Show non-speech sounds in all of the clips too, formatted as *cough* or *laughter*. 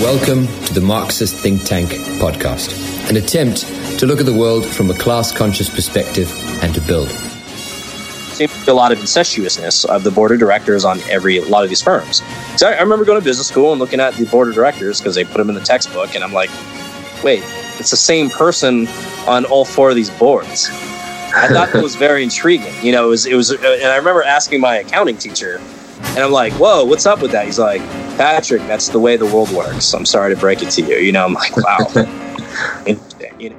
Welcome to the Marxist Think Tank podcast, an attempt to look at the world from a class conscious perspective and to build. Seems to be a lot of incestuousness of the board of directors on every a lot of these firms. So I, remember going to business school and looking at the board of directors because they put them in the textbook, and I'm like, wait, it's the same person on all four of these boards. I thought that was very intriguing. You know, it was, it was, and I remember asking my accounting teacher, and I'm like, whoa, what's up with that? He's like, Patrick, that's the way the world works. I'm sorry to break it to you. You know, I'm like, wow. *laughs* Interesting. You know?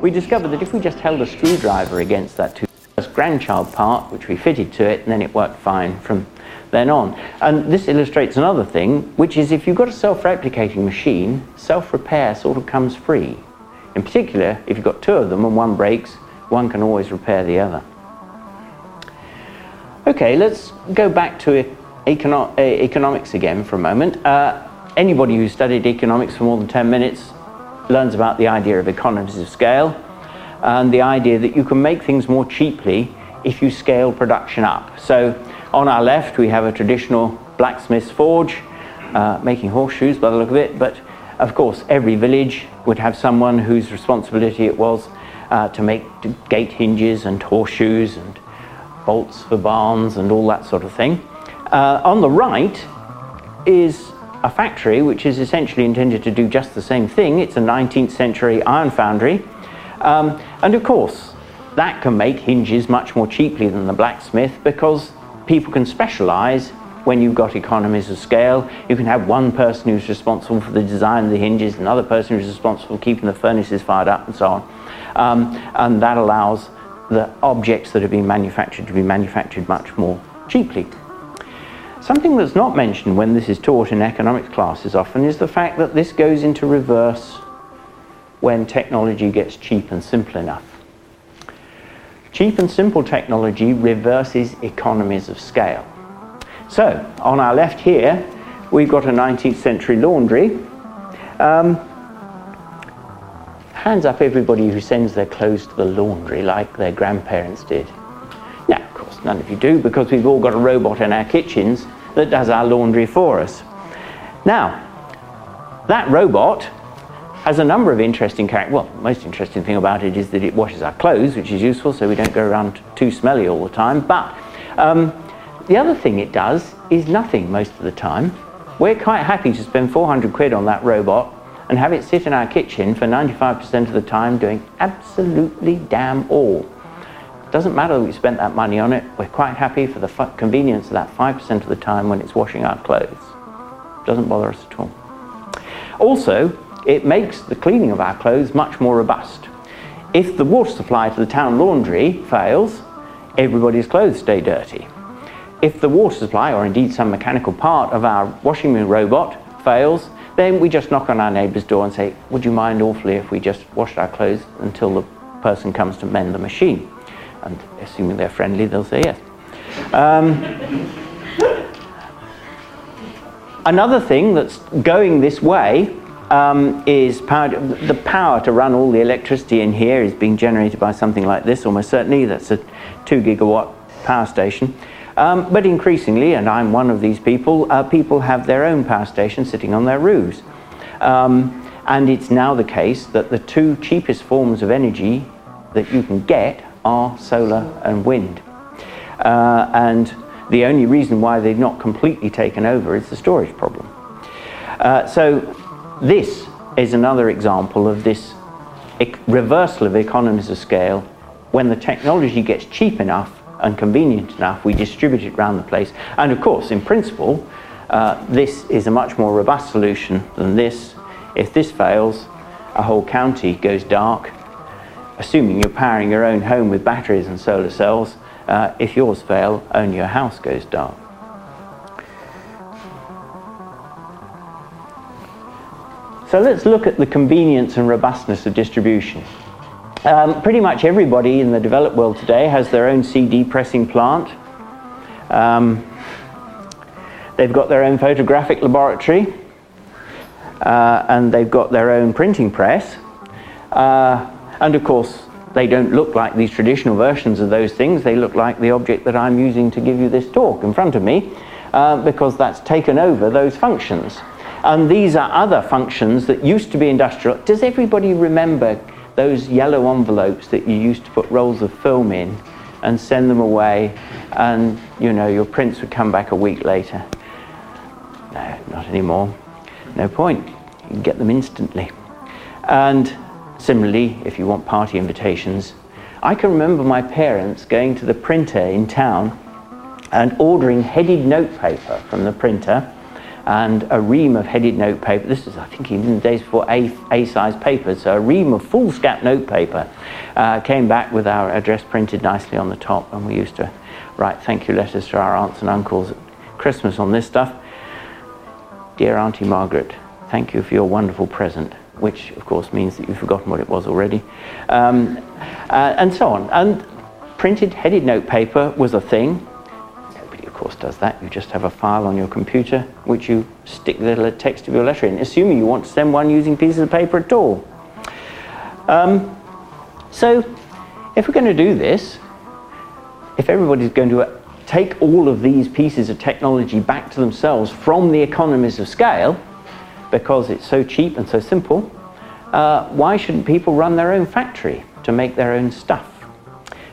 We discovered that if we just held a screwdriver against that two grandchild part, which we fitted to it, and then it worked fine from then on. And this illustrates another thing, which is if you've got a self-replicating machine, self-repair sort of comes free. In particular, if you've got two of them and one breaks, one can always repair the other. Okay, let's go back to econo- economics again for a moment. Uh, anybody who studied economics for more than 10 minutes learns about the idea of economies of scale and the idea that you can make things more cheaply if you scale production up. So on our left, we have a traditional blacksmith's forge uh, making horseshoes by the look of it, but of course, every village would have someone whose responsibility it was uh, to make gate hinges and horseshoes and bolts for barns and all that sort of thing. Uh, on the right is a factory which is essentially intended to do just the same thing. It's a 19th century iron foundry. Um, and of course, that can make hinges much more cheaply than the blacksmith because people can specialize when you've got economies of scale. You can have one person who's responsible for the design of the hinges, another person who's responsible for keeping the furnaces fired up, and so on. Um, and that allows the objects that are being manufactured to be manufactured much more cheaply. Something that's not mentioned when this is taught in economics classes often is the fact that this goes into reverse when technology gets cheap and simple enough. Cheap and simple technology reverses economies of scale. So, on our left here, we've got a 19th century laundry. Um, hands up everybody who sends their clothes to the laundry like their grandparents did. Now, of course, none of you do because we've all got a robot in our kitchens that does our laundry for us. Now, that robot has a number of interesting characters. Well, the most interesting thing about it is that it washes our clothes, which is useful so we don't go around too smelly all the time. But um, the other thing it does is nothing most of the time. We're quite happy to spend 400 quid on that robot and have it sit in our kitchen for 95% of the time doing absolutely damn all. Doesn't matter that we spent that money on it, we're quite happy for the convenience of that 5% of the time when it's washing our clothes. Doesn't bother us at all. Also, it makes the cleaning of our clothes much more robust. If the water supply to the town laundry fails, everybody's clothes stay dirty. If the water supply, or indeed some mechanical part of our washing robot, fails, then we just knock on our neighbour's door and say, Would you mind awfully if we just washed our clothes until the person comes to mend the machine? And assuming they're friendly, they'll say yes. Um, another thing that's going this way um, is power, the power to run all the electricity in here is being generated by something like this, almost certainly. That's a two gigawatt power station. Um, but increasingly, and I'm one of these people, uh, people have their own power stations sitting on their roofs. Um, and it's now the case that the two cheapest forms of energy that you can get are solar and wind. Uh, and the only reason why they've not completely taken over is the storage problem. Uh, so this is another example of this reversal of economies of scale when the technology gets cheap enough and convenient enough, we distribute it around the place. And of course, in principle, uh, this is a much more robust solution than this. If this fails, a whole county goes dark. Assuming you're powering your own home with batteries and solar cells, uh, if yours fail, only your house goes dark. So let's look at the convenience and robustness of distribution. Um, pretty much everybody in the developed world today has their own CD pressing plant. Um, they've got their own photographic laboratory, uh, and they've got their own printing press. Uh, and of course, they don't look like these traditional versions of those things. They look like the object that I'm using to give you this talk in front of me. uh, because that's taken over those functions. And these are other functions that used to be industrial. Does everybody remember those yellow envelopes that you used to put rolls of film in and send them away and you know your prints would come back a week later? No, not anymore. No point. You can get them instantly. And similarly, if you want party invitations, I can remember my parents going to the printer in town and ordering headed notepaper from the printer and a ream of headed notepaper. This is, I think, even the days before A, A-size papers. So a ream of foolscap notepaper uh, came back with our address printed nicely on the top, and we used to write thank you letters to our aunts and uncles at Christmas on this stuff. Dear Auntie Margaret, thank you for your wonderful present, which of course means that you've forgotten what it was already, um, uh, and so on. And printed headed notepaper was a thing course, does that. You just have a file on your computer which you stick the text of your letter in, assuming you want to send one using pieces of paper at all. Um, so, if we're going to do this, if everybody's going to uh, take all of these pieces of technology back to themselves from the economies of scale, because it's so cheap and so simple, uh, why shouldn't people run their own factory to make their own stuff?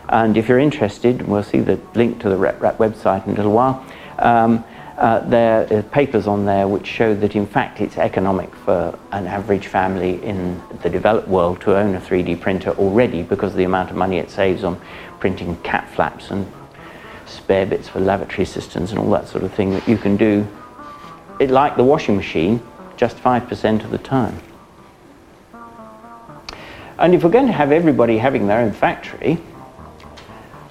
And if you're interested, we'll see the link to the RepRap website in a little while. Um, uh, there are papers on there which show that in fact it's economic for an average family in the developed world to own a 3D printer already because of the amount of money it saves on printing cat flaps and spare bits for lavatory systems and all that sort of thing that you can do, it, like the washing machine, just 5% of the time. And if we're going to have everybody having their own factory,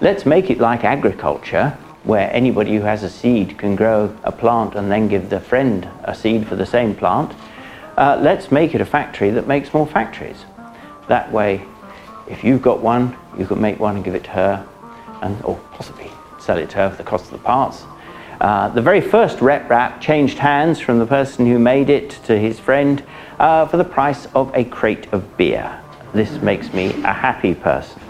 Let's make it like agriculture, where anybody who has a seed can grow a plant and then give their friend a seed for the same plant. Uh, let's make it a factory that makes more factories. That way, if you've got one, you can make one and give it to her, and or possibly sell it to her for the cost of the parts. Uh, the very first RepRap changed hands from the person who made it to his friend uh, for the price of a crate of beer. This makes me a happy person.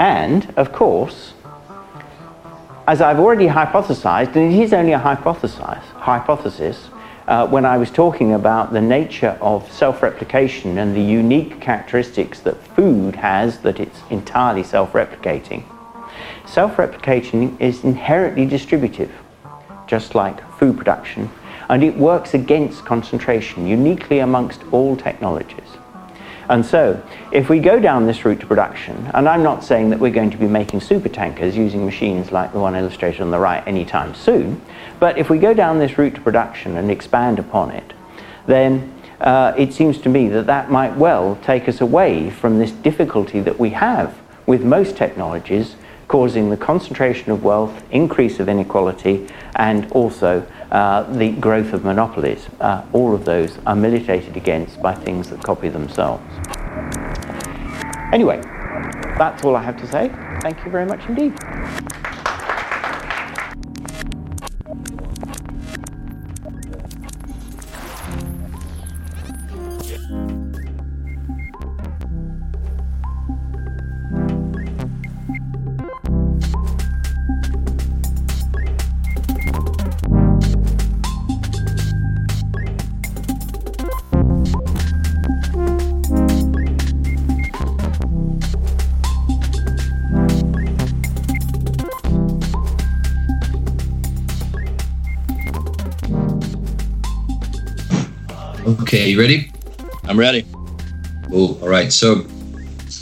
And, of course, as I've already hypothesized, and it is only a hypothesis, uh, when I was talking about the nature of self-replication and the unique characteristics that food has that it's entirely self-replicating. Self-replication is inherently distributive, just like food production, and it works against concentration uniquely amongst all technologies. And so, if we go down this route to production, and I'm not saying that we're going to be making super tankers using machines like the one illustrated on the right anytime soon, but if we go down this route to production and expand upon it, then uh, it seems to me that that might well take us away from this difficulty that we have with most technologies causing the concentration of wealth, increase of inequality, and also uh, the growth of monopolies. Uh, all of those are militated against by things that copy themselves. Anyway, that's all I have to say. Thank you very much indeed. Okay, you ready? I'm ready. Cool. All right. So,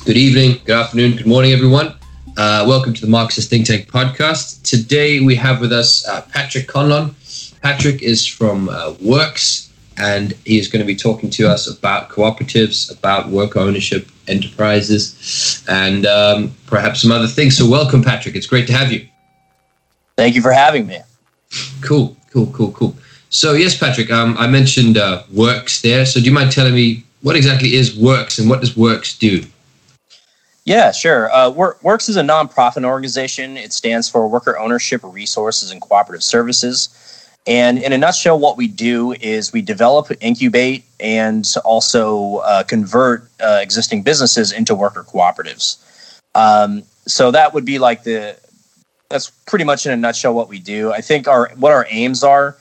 good evening, good afternoon, good morning, everyone. Uh, welcome to the Marxist Think Tank podcast. Today we have with us uh, Patrick Conlon. Patrick is from uh, WORCS, and he is going to be talking to us about cooperatives, about work ownership, enterprises, and um, perhaps some other things. So, welcome, Patrick. It's great to have you. Thank you for having me. Cool, cool, cool, cool. So yes, Patrick, um, I mentioned uh, WORCS there. So do you mind telling me what exactly is WORCS and what does WORCS do? Yeah, sure. Uh, WORCS is a nonprofit organization. It stands for Worker Ownership, Resources, and Cooperative Services. And in a nutshell, what we do is we develop, incubate, and also uh, convert uh, existing businesses into worker cooperatives. Um, so that would be like the that's pretty much in a nutshell what we do. I think our what our aims are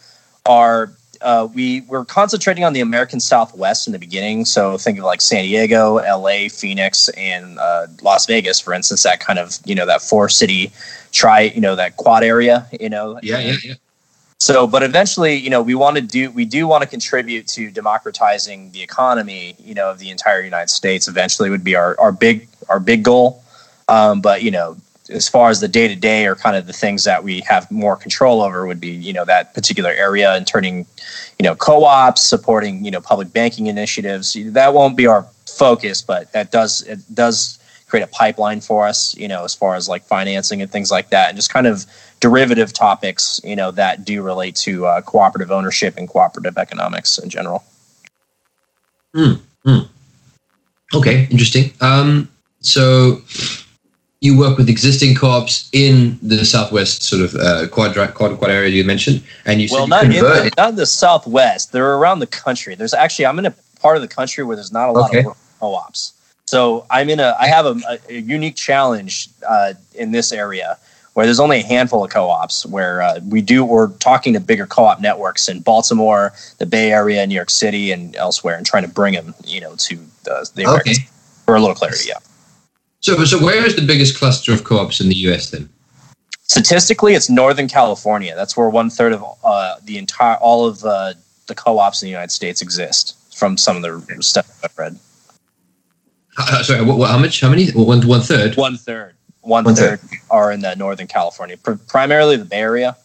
are uh, we we're concentrating on the American Southwest in the beginning. So think of like San Diego, LA, Phoenix, and uh, Las Vegas, for instance. That kind of you know that four city try you know that quad area. You know. Yeah, yeah, yeah. So, but eventually, you know, we want to do we do want to contribute to democratizing the economy. You know, of the entire United States. Eventually, would be our our big our big goal. Um, but you know, as far as the day to day or kind of the things that we have more control over would be you know that particular area and turning you know co-ops supporting you know public banking initiatives. That won't be our focus but that does it does create a pipeline for us you know as far as like financing and things like that and just kind of derivative topics you know that do relate to uh, cooperative ownership and cooperative economics in general. Mm, mm. okay interesting. Um, so you work with existing co-ops in the southwest sort of uh, quadrant quad, quad area you mentioned, and you well, not in, the, not the southwest. They're around the country. There's actually I'm in a part of the country where there's not a lot okay. of co-ops. So I'm in a I have a, a unique challenge uh, in this area where there's only a handful of co-ops where uh, we do we're talking to bigger co-op networks in Baltimore, the Bay Area, New York City, and elsewhere, and trying to bring them you know to the, the American okay. for a little clarity. Yeah. So, so where is the biggest cluster of co-ops in the U.S. then? Statistically, it's Northern California. That's where one third of uh, the entire all of uh, the co-ops in the United States exist. From some of the stuff I've read. Uh, sorry, what, what, how much? How many? One one third. One third. One, one third, third are in the Northern California, pr- primarily the Bay Area.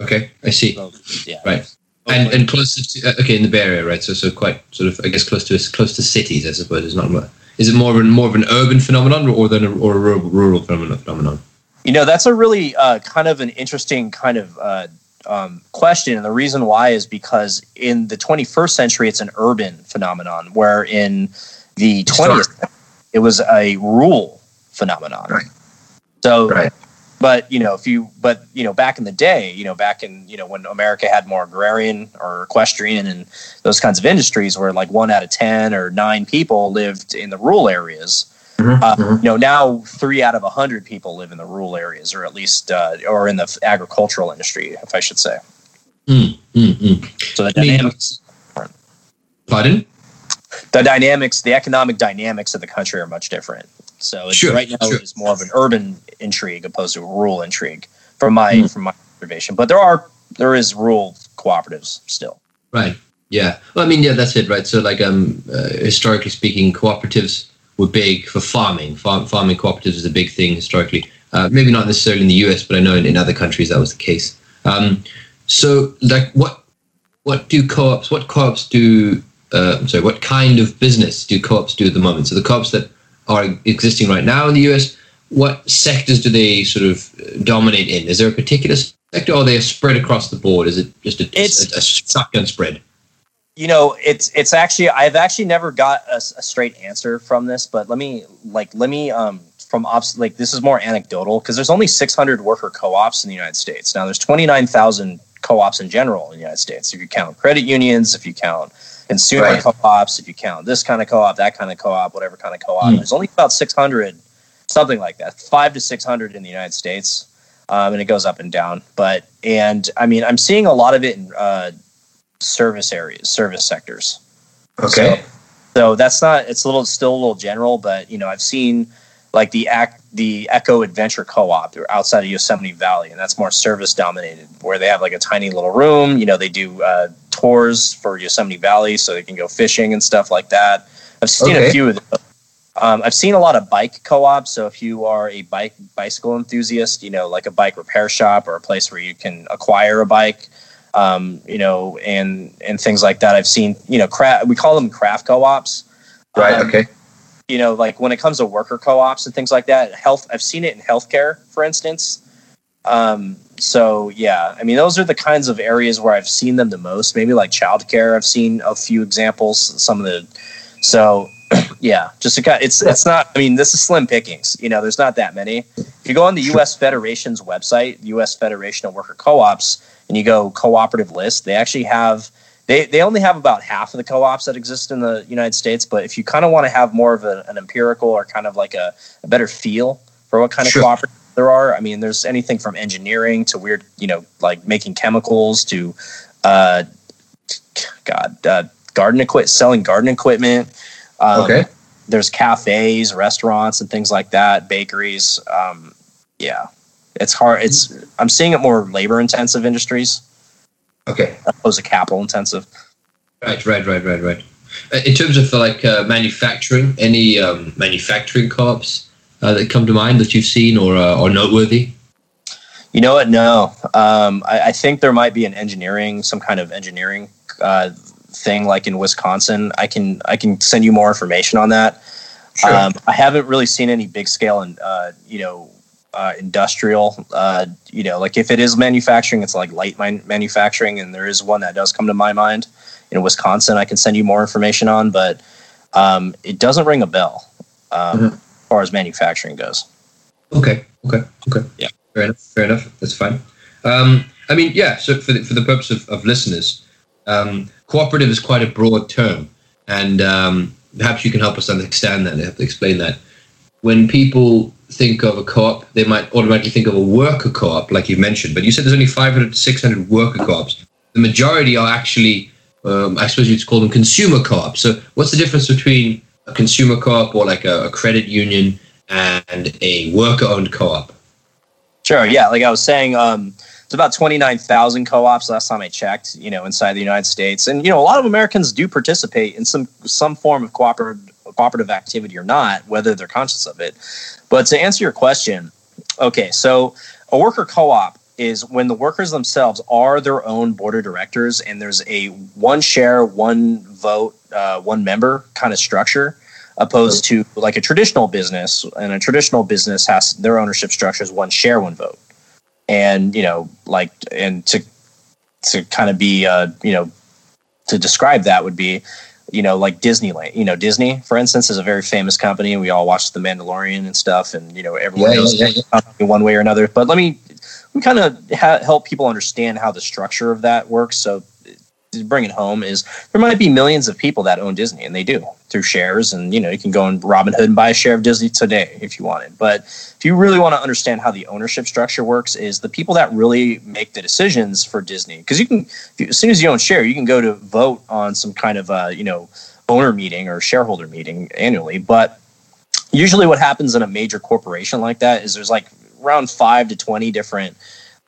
Okay, I see. So, yeah. Right. And and close to uh, okay in the Bay Area, right? So so quite sort of I guess close to close to cities, I suppose. It's not is it more of, an, more of an urban phenomenon or than a, or a rural, rural phenomenon? You know, that's a really uh, kind of an interesting kind of uh, um, question, and the reason why is because in the 21st century, it's an urban phenomenon, where in the 20th, it was a rural phenomenon. Right. So right but you know if you but you know back in the day you know back in you know when america had more agrarian or equestrian and those kinds of industries where like one out of 10 or 9 people lived in the rural areas mm-hmm, uh, mm-hmm. you know now 3 out of a 100 people live in the rural areas or at least uh, or in the agricultural industry if i should say mm, mm, mm. so the dynamics pardon the dynamics the economic dynamics of the country are much different so sure, right now sure. it's more of an urban intrigue opposed to a rural intrigue from my mm. from my observation. But there are there is rural cooperatives still. Right. Yeah. Well, I mean, yeah, that's it, right? So, like, um, uh, historically speaking, cooperatives were big for farming. Farm, farming cooperatives is a big thing historically. Uh, maybe not necessarily in the U.S., but I know in, in other countries that was the case. Um, so, like, what what do co-ops? What co-ops do? Uh, I'm sorry. What kind of business do co-ops do at the moment? So the co-ops that are existing right now in the US, what sectors do they sort of dominate in? Is there a particular sector, or they are they spread across the board? Is it just a, a, a shotgun spread? You know, it's it's actually I've actually never got a, a, straight answer from this, but let me like let me um from ops like this is more anecdotal because there's only 600 worker co-ops in the United States. Now there's 29,000 co-ops in general in the United States. If you count credit unions, if you count consumer right. co-ops, if you count this kind of co-op, that kind of co-op, whatever kind of co-op. Mm. There's only about 600, something like that, five to 600 in the United States, um, and it goes up and down. But and I mean, I'm seeing a lot of it in uh, service areas, service sectors. Okay. So, so that's not. It's a little still a little general, but you know, I've seen like the act the Echo Adventure Co-op. They're outside of Yosemite Valley, and that's more service dominated, where they have like a tiny little room. You know, they do uh, tours for Yosemite Valley, so they can go fishing and stuff like that. I've seen okay. a few of them. Um, I've seen a lot of bike co-ops. So if you are a bike bicycle enthusiast, you know, like a bike repair shop or a place where you can acquire a bike, um, you know, and and things like that. I've seen, you know, craft. We call them craft co-ops. Right. Um, okay you know, like when it comes to worker co-ops and things like that, health. I've seen it in healthcare, for instance. Um, so yeah, I mean, those are the kinds of areas where I've seen them the most. Maybe like childcare, I've seen a few examples. Some of the, so *clears throat* yeah, just to kind, it's it's not. I mean, this is slim pickings. You know, there's not that many. If you go on the U.S. Federation's website, U.S. Federation of Worker Co-ops, and you go cooperative list, they actually have they they only have about half of the co-ops that exist in the United States. But if you kind of want to have more of a, an empirical or kind of like a, a better feel for what kind of cooperative there are. I mean, there's anything from engineering to weird, you know, like making chemicals to, uh, God, uh, garden equipment, selling garden equipment. Um, okay. There's cafes, restaurants, and things like that, bakeries. Um, yeah, it's hard. It's I'm seeing it more labor intensive industries. Okay. Opposed to capital intensive. Right, right, right, right, right. Uh, in terms of like uh, manufacturing, any um, manufacturing co-ops uh, that come to mind that you've seen or uh, or noteworthy? You know what? No, um, I, I, think there might be an engineering, some kind of engineering uh, thing like in Wisconsin. I can I can send you more information on that. Sure. Um, I haven't really seen any big scale and uh, you know uh, industrial. Uh, you know, like if it is manufacturing, it's like light man- manufacturing, and there is one that does come to my mind in Wisconsin. I can send you more information on, but um, it doesn't ring a bell um, mm-hmm. As far as manufacturing goes. Okay. Okay. Okay. Yeah. Fair enough. Fair enough. That's fine. Um, I mean, yeah. So for the, for the purpose of, of listeners, um, cooperative is quite a broad term, and um, perhaps you can help us understand that. Help explain that. When people think of a co-op, they might automatically think of a worker co-op, like you mentioned. But you said there's only 500 to 600 worker co-ops. The majority are actually, um, I suppose you'd call them consumer co-ops. So what's the difference between a consumer co-op or like a, a credit union and a worker-owned co-op? Sure. Yeah. Like I was saying, um, it's about 29,000 co-ops last time I checked, you know, inside the United States. And, you know, a lot of Americans do participate in some, some form of cooperative, cooperative activity or not, whether they're conscious of it. But to answer your question, okay, so a worker co-op is when the workers themselves are their own board of directors and there's a one share, one vote, uh, one member kind of structure opposed to like a traditional business and a traditional business has their ownership structure is one share one vote. And you know like and to to kind of be uh you know to describe that would be you know like disneyland you know disney for instance is a very famous company. And we all watch the mandalorian and stuff and you know everyone yeah, knows yeah, yeah, one way or another. But let me we kind of ha- help people understand how the structure of that works so bring it home is there might be millions of people that own Disney, and they do through shares. And you know, you can go on Robinhood and buy a share of Disney today if you wanted. But if you really want to understand how the ownership structure works, is the people that really make the decisions for Disney. Because you can, you, as soon as you own share, you can go to vote on some kind of uh, you know owner meeting or shareholder meeting annually. But usually, what happens in a major corporation like that is there's like around five to twenty different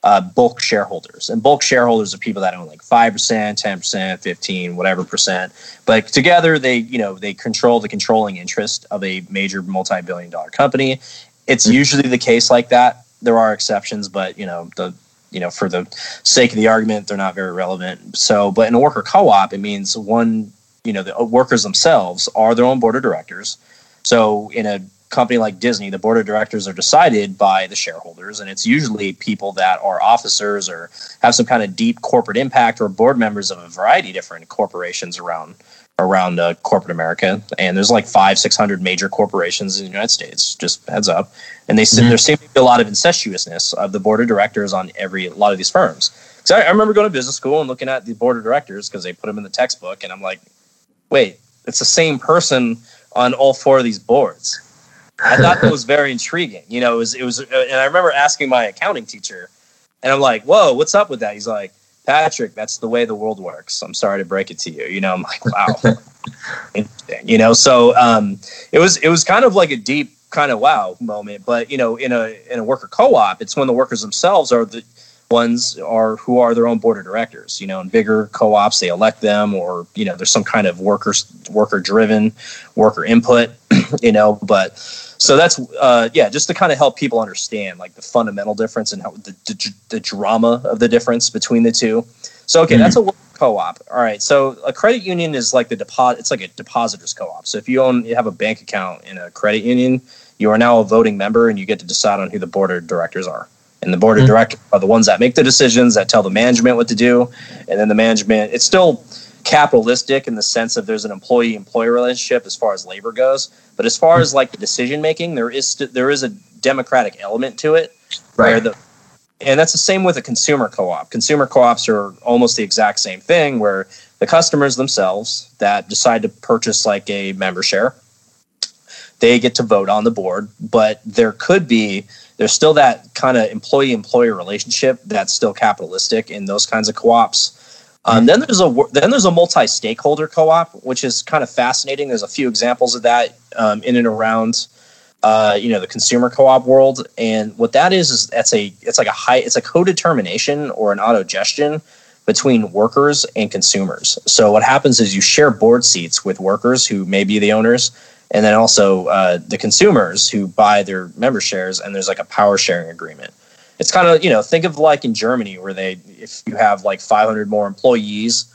uh, bulk shareholders. And bulk shareholders are people that own like 5%, 10%, 15, whatever percent. But together they, you know, they control the controlling interest of a major multi-billion dollar company. It's mm-hmm. usually the case like that. There are exceptions, but you know, the you know, for the sake of the argument, they're not very relevant. So, but in a worker co-op, it means one, you know, the workers themselves are their own board of directors. So in a company like Disney, the board of directors are decided by the shareholders, and it's usually people that are officers or have some kind of deep corporate impact or board members of a variety of different corporations around around uh, corporate America. And there's like five, six hundred major corporations in the United States. Just heads up, and they mm-hmm. there seems to be a lot of incestuousness of the board of directors on every a lot of these firms. Because I, I remember going to business school and looking at the board of directors because they put them in the textbook, and I'm like, wait, it's the same person on all four of these boards I thought that was very intriguing. You know, it was it was, uh, and I remember asking my accounting teacher, and I'm like, "Whoa, what's up with that?" He's like, "Patrick, that's the way the world works." I'm sorry to break it to you. You know, I'm like, "Wow, *laughs* interesting." You know, so um, it was it was kind of like a deep kind of wow moment. But you know, in a in a worker co-op, it's when the workers themselves are the ones are who are their own board of directors. You know, in bigger co-ops, they elect them, or you know, there's some kind of workers worker driven worker input. *clears throat* You know, but so that's uh, yeah just to kind of help people understand like the fundamental difference and how the, the, the drama of the difference between the two. So okay mm-hmm. that's a co-op. All right so a credit union is like the deposit it's like a depositors co-op. So if you own you have a bank account in a credit union you are now a voting member and you get to decide on who the board of directors are. And the board mm-hmm. of directors are the ones that make the decisions that tell the management what to do. And then the management it's still capitalistic in the sense of there's an employee employer relationship as far as labor goes but as far as like the decision making there is st- there is a democratic element to it right. where the and that's the same with a consumer co-op consumer co-ops are almost the exact same thing where the customers themselves that decide to purchase like a member share they get to vote on the board, but there could be there's still that kind of employee employer relationship that's still capitalistic in those kinds of co-ops. Um, then there's a then there's a multi stakeholder co-op, which is kind of fascinating. There's a few examples of that um, in and around uh, you know the consumer co-op world. And what that is is that's a it's like a high it's a co-determination or an autogestion between workers and consumers. So what happens is you share board seats with workers who may be the owners and then also uh, the consumers who buy their member shares and there's like a power sharing agreement it's kind of you know think of like in germany where they if you have like 500 more employees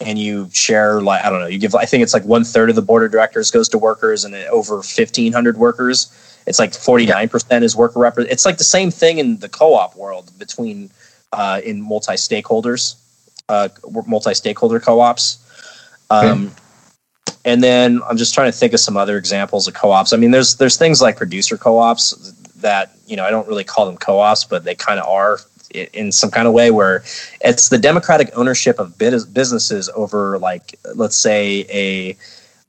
and you share like I don't know, you give I think it's like one third of the board of directors goes to workers, and over fifteen hundred workers, it's like forty nine percent is worker rep. It's like the same thing in the co op world between uh, in multi stakeholders, uh, multi stakeholder co ops. Um, okay. And then I'm just trying to think of some other examples of co-ops. I mean, there's there's things like producer co-ops that you know I don't really call them co-ops, but they kind of are in some kind of way where it's the democratic ownership of businesses over like let's say a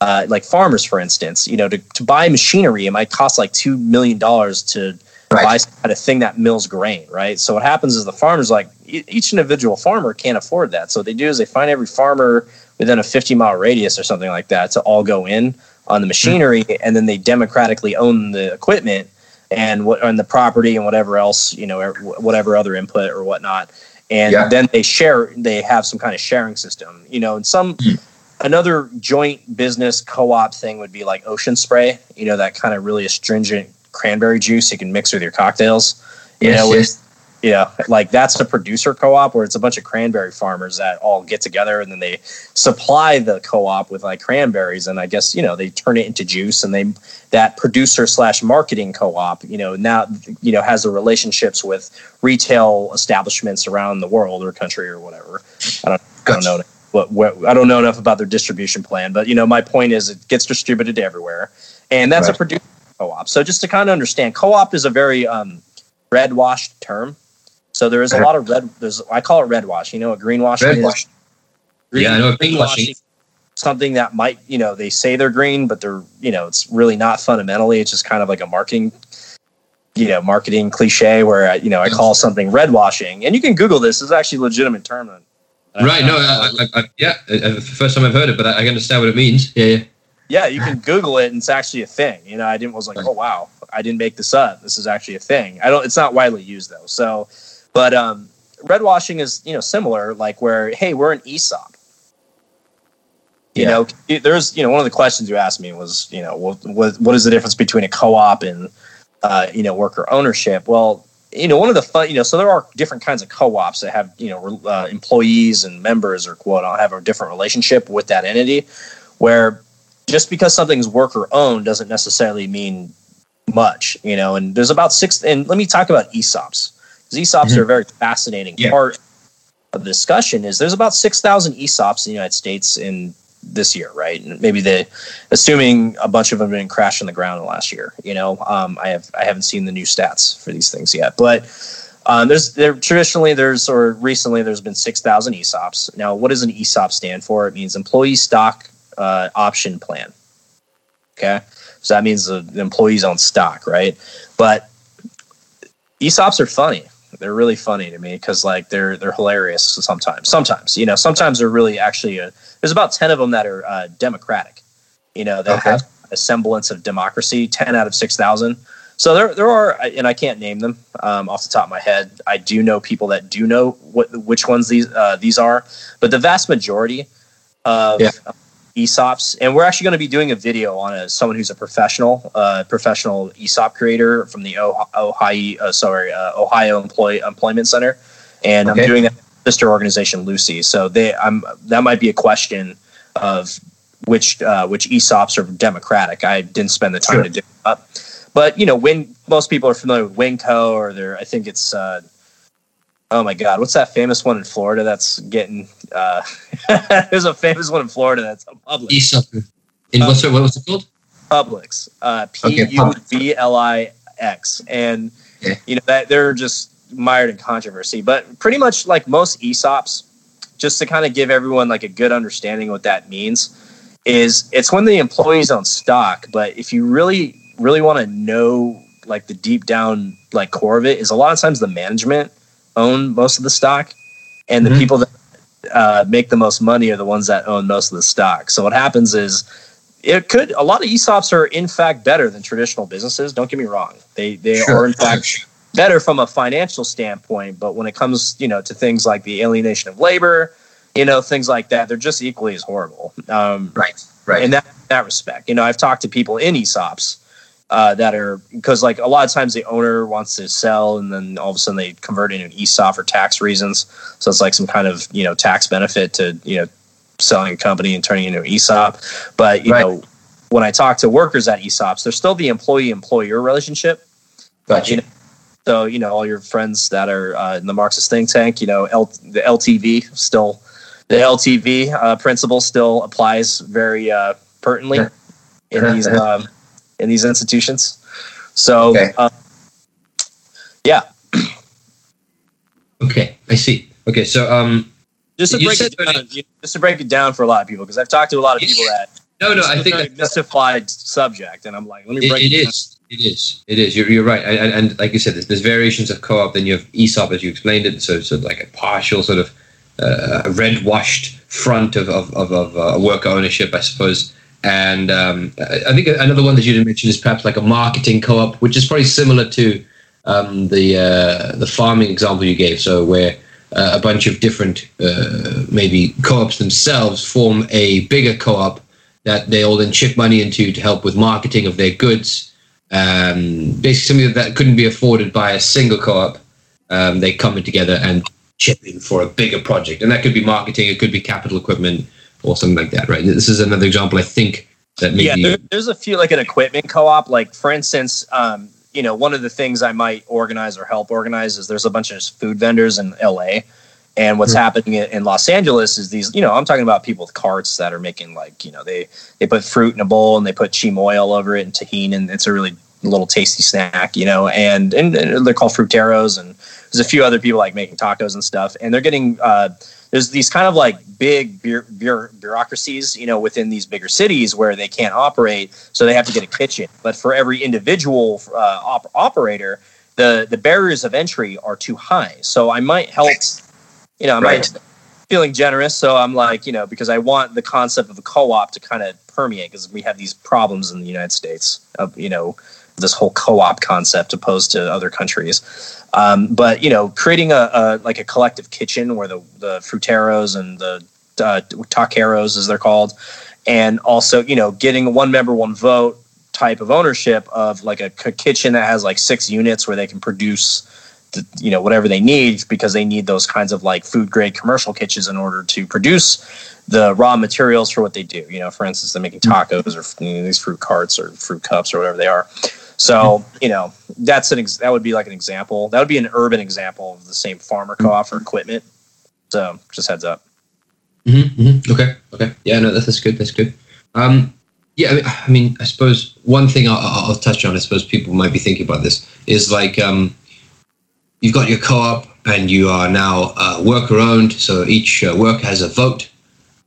uh, like farmers for instance you know to, to buy machinery it might cost like two million dollars to right. buy some kind of thing that mills grain right so what happens is the farmers like each individual farmer can't afford that so what they do is they find every farmer within a 50 mile radius or something like that to all go in on the machinery mm-hmm. and then they democratically own the equipment and what on the property and whatever else you know whatever other input or whatnot and yeah. then they share they have some kind of sharing system you know and some mm. another joint business co-op thing would be like ocean spray you know that kind of really astringent cranberry juice you can mix with your cocktails you yes, know yes you know, like that's a producer co-op where it's a bunch of cranberry farmers that all get together and then they supply the co-op with like cranberries and I guess you know they turn it into juice and they that producer slash marketing co-op you know now you know has the relationships with retail establishments around the world or country or whatever. I don't, I don't know what, what I don't know enough about their distribution plan, but you know my point is it gets distributed everywhere, and that's right. a producer co-op. So just to kind of understand, co-op is a very um, red washed term so there is a lot of red. There's I call it red wash. You know what greenwashing red wash. Green, yeah, I know greenwashing. Something that might you know they say they're green, but they're you know it's really not fundamentally. It's just kind of like a marketing you know marketing cliche where I, you know I call something red washing, and you can Google this. It's actually a legitimate term. Right. No. I, I, I, yeah. Uh, first time I've heard it, but I understand what it means. Yeah. Yeah. Yeah, you can Google it, and it's actually a thing. You know, I didn't was like, oh wow, I didn't make this up. This is actually a thing. I don't. It's not widely used though. So but um, red washing is you know similar, like where hey, we're an ESOP. You yeah. know, there's you know one of the questions you asked me was you know what what, what is the difference between a co-op and uh, you know worker ownership? Well, you know one of the fun you know so there are different kinds of co-ops that have you know uh, employees and members or quote have a different relationship with that entity, where just because something's worker owned doesn't necessarily mean much, you know. And there's about six. And let me talk about ESOPs. ESOPs mm-hmm. are a very fascinating yeah. part of the discussion. Is there's about six thousand ESOPs in the United States in this year, right? And maybe the assuming a bunch of them have been crashed on the ground in the last year. You know, um, I have I haven't seen the new stats for these things yet, but um, there's there traditionally there's or recently there's been six thousand ESOPs. Now, what does an ESOP stand for? It means employee stock uh, option plan. Okay, so that means the, the employees own stock, right? But ESOPs are funny they're really funny to me because like they're they're hilarious sometimes. Sometimes you know, sometimes they're really actually a, there's about ten of them that are uh, democratic. You know, that okay. have a semblance of democracy. Ten out of six thousand. So there there are, and I can't name them um, off the top of my head. I do know people that do know what which ones these uh, these are, but the vast majority of yeah. ESOPs, and we're actually going to be doing a video on a, someone who's a professional, uh, professional ESOP creator from the Ohio, uh, sorry, uh, Ohio Employment Center, and okay. I'm doing that sister organization Lucy. So they, I'm that might be a question of which uh, which ESOPs are democratic. I didn't spend the time sure. to do up, but you know, when most people are familiar with WinCo, or they're, I think it's uh, Oh my God, what's that famous one in Florida that's getting? Uh, *laughs* there's a famous one in Florida that's Publix. ESOP. In what's it, what was it called? Publix. Uh, P U B L I X, and okay. you know that they're just mired in controversy. But pretty much like most ESOPs, just to kind of give everyone like a good understanding what that means, is it's when the employees own stock. But if you really, really want to know like the deep down like core of it, is a lot of times the management own most of the stock, and the Mhm. people that uh, make the most money are the ones that own most of the stock. So what happens is it could a lot of ESOPs are in fact better than traditional businesses. Don't get me wrong; they they Sure. are in fact better from a financial standpoint. But when it comes, you know, to things like the alienation of labor, you know, things like that, they're just equally as horrible. Um, Right. Right. in that that respect. You know, I've talked to people in ESOPs uh, that are because like a lot of times the owner wants to sell and then all of a sudden they convert it into an ESOP for tax reasons. So it's like some kind of you know tax benefit to you know selling a company and turning it into an ESOP. But you Right. know, when I talk to workers at ESOPs, there's still the employee employer relationship. Gotcha. you know, So you know all your friends that are uh, in the Marxist think tank, you know L- the LTV still the LTV uh, principle still applies very uh, pertinently in these *laughs* um, in these institutions. So Okay. uh, yeah, Okay, I see. Okay, so um, just to break it down, just to break it down for a lot of people because I've talked to a lot of people that no, no, I a think that, mystified subject, and I'm like, let me break it it, down. is. It is. It is. You're, you're right. And, and, and like you said, there's, there's variations of co-op. Then you have ESOP, as you explained it. So, so like a partial sort of uh, red washed front of of, of, of uh, worker ownership, I suppose. And um, I think another one that you didn't mention is perhaps like a marketing co-op, which is probably similar to um, the uh, the farming example you gave. So where uh, a bunch of different uh, maybe co-ops themselves form a bigger co-op that they all then chip money into to help with marketing of their goods. Um, basically, something that couldn't be afforded by a single co-op. Um, they come in together and chip in for a bigger project, and that could be marketing, it could be capital equipment, or something like that. Right? This is another example. I think that maybe Yeah, there, there's a few like an equipment co-op. Like for instance, um, you know, one of the things I might organize or help organize is there's a bunch of food vendors in LA. And what's Mhm. happening in Los Angeles is these, you know, I'm talking about people with carts that are making like, you know, they they put fruit in a bowl and they put chamoy oil over it and Tajín, and it's a really little tasty snack, you know, and and, and they're called fruteros, and there's a few other people like making tacos and stuff, and they're getting uh, there's these kind of like big bureau- bureau- bureaucracies, you know, within these bigger cities where they can't operate, so they have to get a kitchen. But for every individual uh, op- operator, the the barriers of entry are too high. So I might help, you know, I Right. might feeling generous. So I'm like, you know, because I want the concept of a co-op to kind of permeate because we have these problems in the United States of you know this whole co-op concept opposed to other countries. Um, but you know, creating a, a like a collective kitchen where the the fruteros and the uh, taqueros, as they're called, and also you know getting a one member one vote type of ownership of like a kitchen that has like six units where they can produce you know whatever they need because they need those kinds of like food grade commercial kitchens in order to produce the raw materials for what they do you know for instance they're making tacos or you know, these fruit carts or fruit cups or whatever they are so you know that's an ex- that would be like an example that would be an urban example of the same farmer co-op for equipment so just heads up Mm-hmm, mm-hmm. Okay. Okay. Yeah. No, that's, that's good. That's good. Um, yeah. I mean, I mean, I suppose one thing I'll, I'll touch on. I suppose people might be thinking about this is like um, you've got your co-op and you are now uh, worker owned. So each uh, worker has a vote.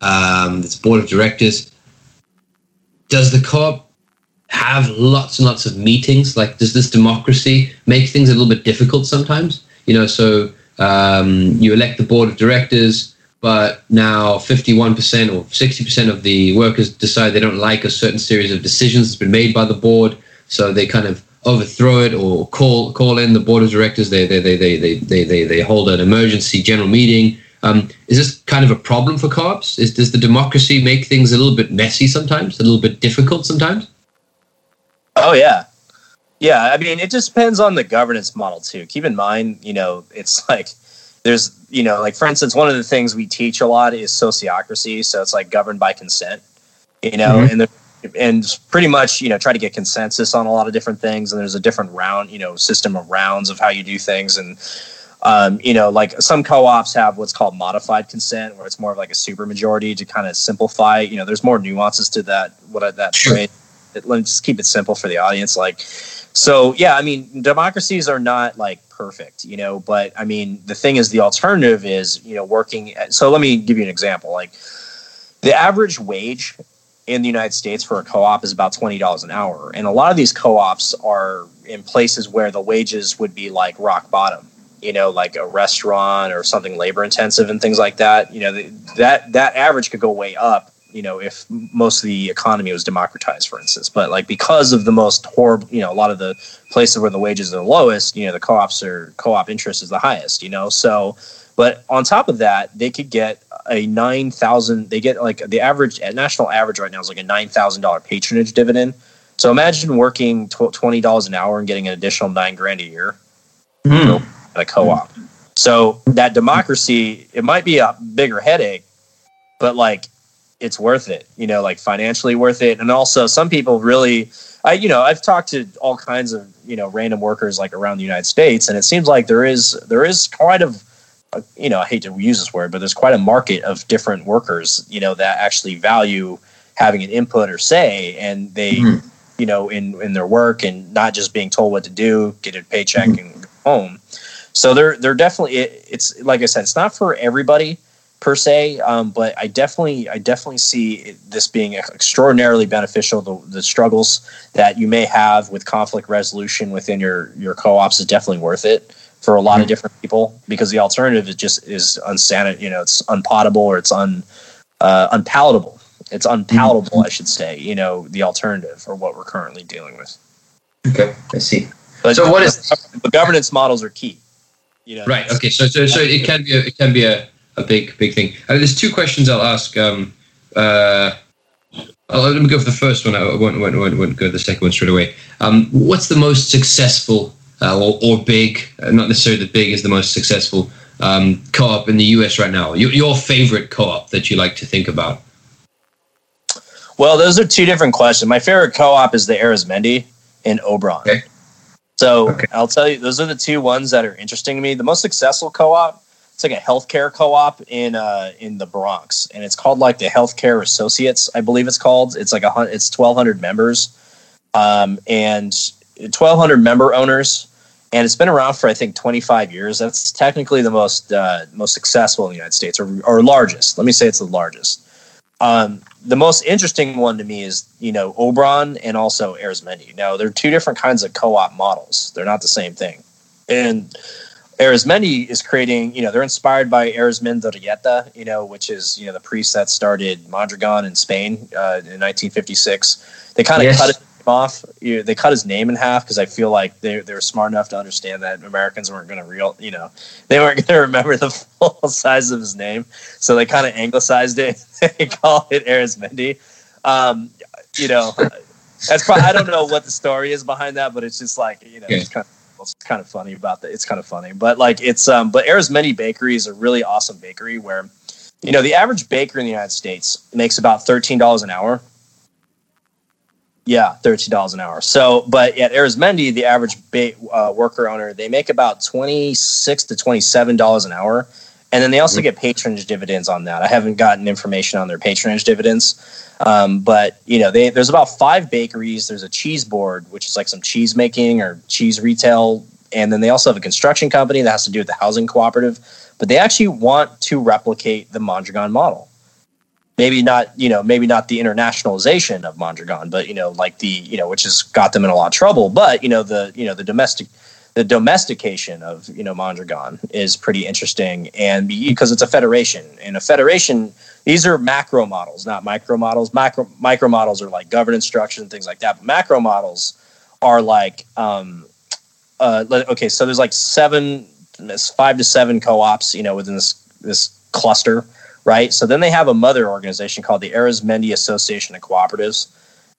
Um, it's board of directors. Does the co-op have lots and lots of meetings? Like, does this democracy make things a little bit difficult sometimes? You know, so um, you elect the board of directors but now 51% or 60% of the workers decide they don't like a certain series of decisions that's been made by the board so they kind of overthrow it or call call in the board of directors they they they they they they, they, they hold an emergency general meeting um, is this kind of a problem for co-ops is does the democracy make things a little bit messy sometimes a little bit difficult sometimes Oh yeah, yeah. I mean, it just depends on the governance model too. Keep in mind, you know, it's *laughs* like there's, you know, like for instance, one of the things we teach a lot is sociocracy. So it's like governed by consent, you know, Mhm. and the and pretty much, you know, try to get consensus on a lot of different things. And there's a different round, you know, system of rounds of how you do things. And um, you know, like some co-ops have what's called modified consent, where it's more of like a super majority to kind of simplify. You know, there's more nuances to that. What that Sure. phrase. Let me just keep it simple for the audience. Like, so yeah, I mean, democracies are not like perfect, you know. But I mean, the thing is, the alternative is you know working. At, so let me give you an example. Like, the average wage in the United States for a co-op is about twenty dollars an hour, and a lot of these co-ops are in places where the wages would be like rock bottom. You know, like a restaurant or something labor intensive and things like that. You know, that that average could go way up. You know, if most of the economy was democratized, for instance. But like because of the most horrible, you know, a lot of the places where the wages are the lowest, you know, the co-ops are co-op interest is the highest. You know, so but on top of that, they could get a nine thousand. They get like the average national average right now is like a nine thousand dollar patronage dividend. So imagine working twenty dollars an hour and getting an additional nine grand a year mm. at a co-op. So that democracy, it might be a bigger headache, but like it's worth it. You know, like financially worth it, and also some people really. I, you know, I've talked to all kinds of you know random workers like around the United States, and it seems like there is there is quite of you know, I hate to use this word, but there's quite a market of different workers, you know, that actually value having an input or say, and they, mm-hmm. you know, in in their work and not just being told what to do, get a paycheck mm-hmm. and go home. So they're they're definitely it, it's like I said, it's not for everybody per se, um, but I definitely I definitely see this being extraordinarily beneficial. The, the struggles that you may have with conflict resolution within your your co-ops is definitely worth it for a lot mm-hmm. of different people because the alternative is just is unsanit you know it's unpotable or it's un uh, unpalatable it's unpalatable mm-hmm. i should say you know the alternative or what we're currently dealing with okay i see but so what is the governance models are key you know right okay so so, so it can be a, it can be a, a big big thing uh, there's two questions i'll ask um uh I'll, let me go for the first one. I won't, won't, won't, won't go to the second one straight away. Um, what's the most successful uh, or, or, big, uh, not necessarily the big is the most successful um, co-op in the US right now? Your, your favorite co-op that you like to think about? Well, those are two different questions. My favorite co-op is the Arizmendi in Obron. Okay. So okay. I'll tell you, those are the two ones that are interesting to me. The most successful co-op, it's like a healthcare co-op in uh, in the Bronx, and it's called like the Healthcare Associates, I believe it's called. It's like a it's twelve hundred members, um, and twelve hundred member owners and it's been around for I think 25 years. That's technically the most uh, most successful in the United States, or, or largest. Let me say it's the largest. Um, the most interesting one to me is you know Obron and also Arizmendi. Now they're two different kinds of co-op models. They're not the same thing. And Arizmendi is creating, you know, they're inspired by Arizmendiarrieta, you know, which is you know the priest that started Mondragon in Spain uh, in 1956. They kind of yes. cut it off. You, they cut his name in half because I feel like they they were smart enough to understand that Americans weren't going to real, you know, *laughs* they weren't going *laughs* to remember the full *laughs* size of his name, so they kind of anglicized it. they call it Arizmendi. Um, you know, that's probably I don't know what the story is behind that, but it's just like you know, yeah. it's kind of it's kind of funny about that. It's kind of funny, but like it's um, but Arizmendi Bakery is a really awesome bakery where, you know, the average baker in the United States makes about thirteen dollars an hour yeah, thirty dollars an hour. So, but at Arizmendi, the average ba- uh, worker owner they make about twenty six to twenty seven dollars an hour, and then they also mm-hmm. get patronage dividends on that. I haven't gotten information on their patronage dividends, um, but you know, they, there's about five bakeries. There's a cheese board, which is like some cheese making or cheese retail, and then they also have a construction company that has to do with the housing cooperative. But they actually want to replicate the Mondragon model maybe not you know maybe not the internationalization of Mondragon, but you know like the you know which has got them in a lot of trouble. But you know the you know the domestic the domestication of you know Mondragon is pretty interesting, and because it's a federation, and a federation these are macro models, not micro models. Macro micro models are like governance structure and things like that. But macro models are like um, uh, okay, so there's like seven, five to seven co-ops, you know, within this this cluster right? So then they have a mother organization called the Arizmendi Association of Cooperatives,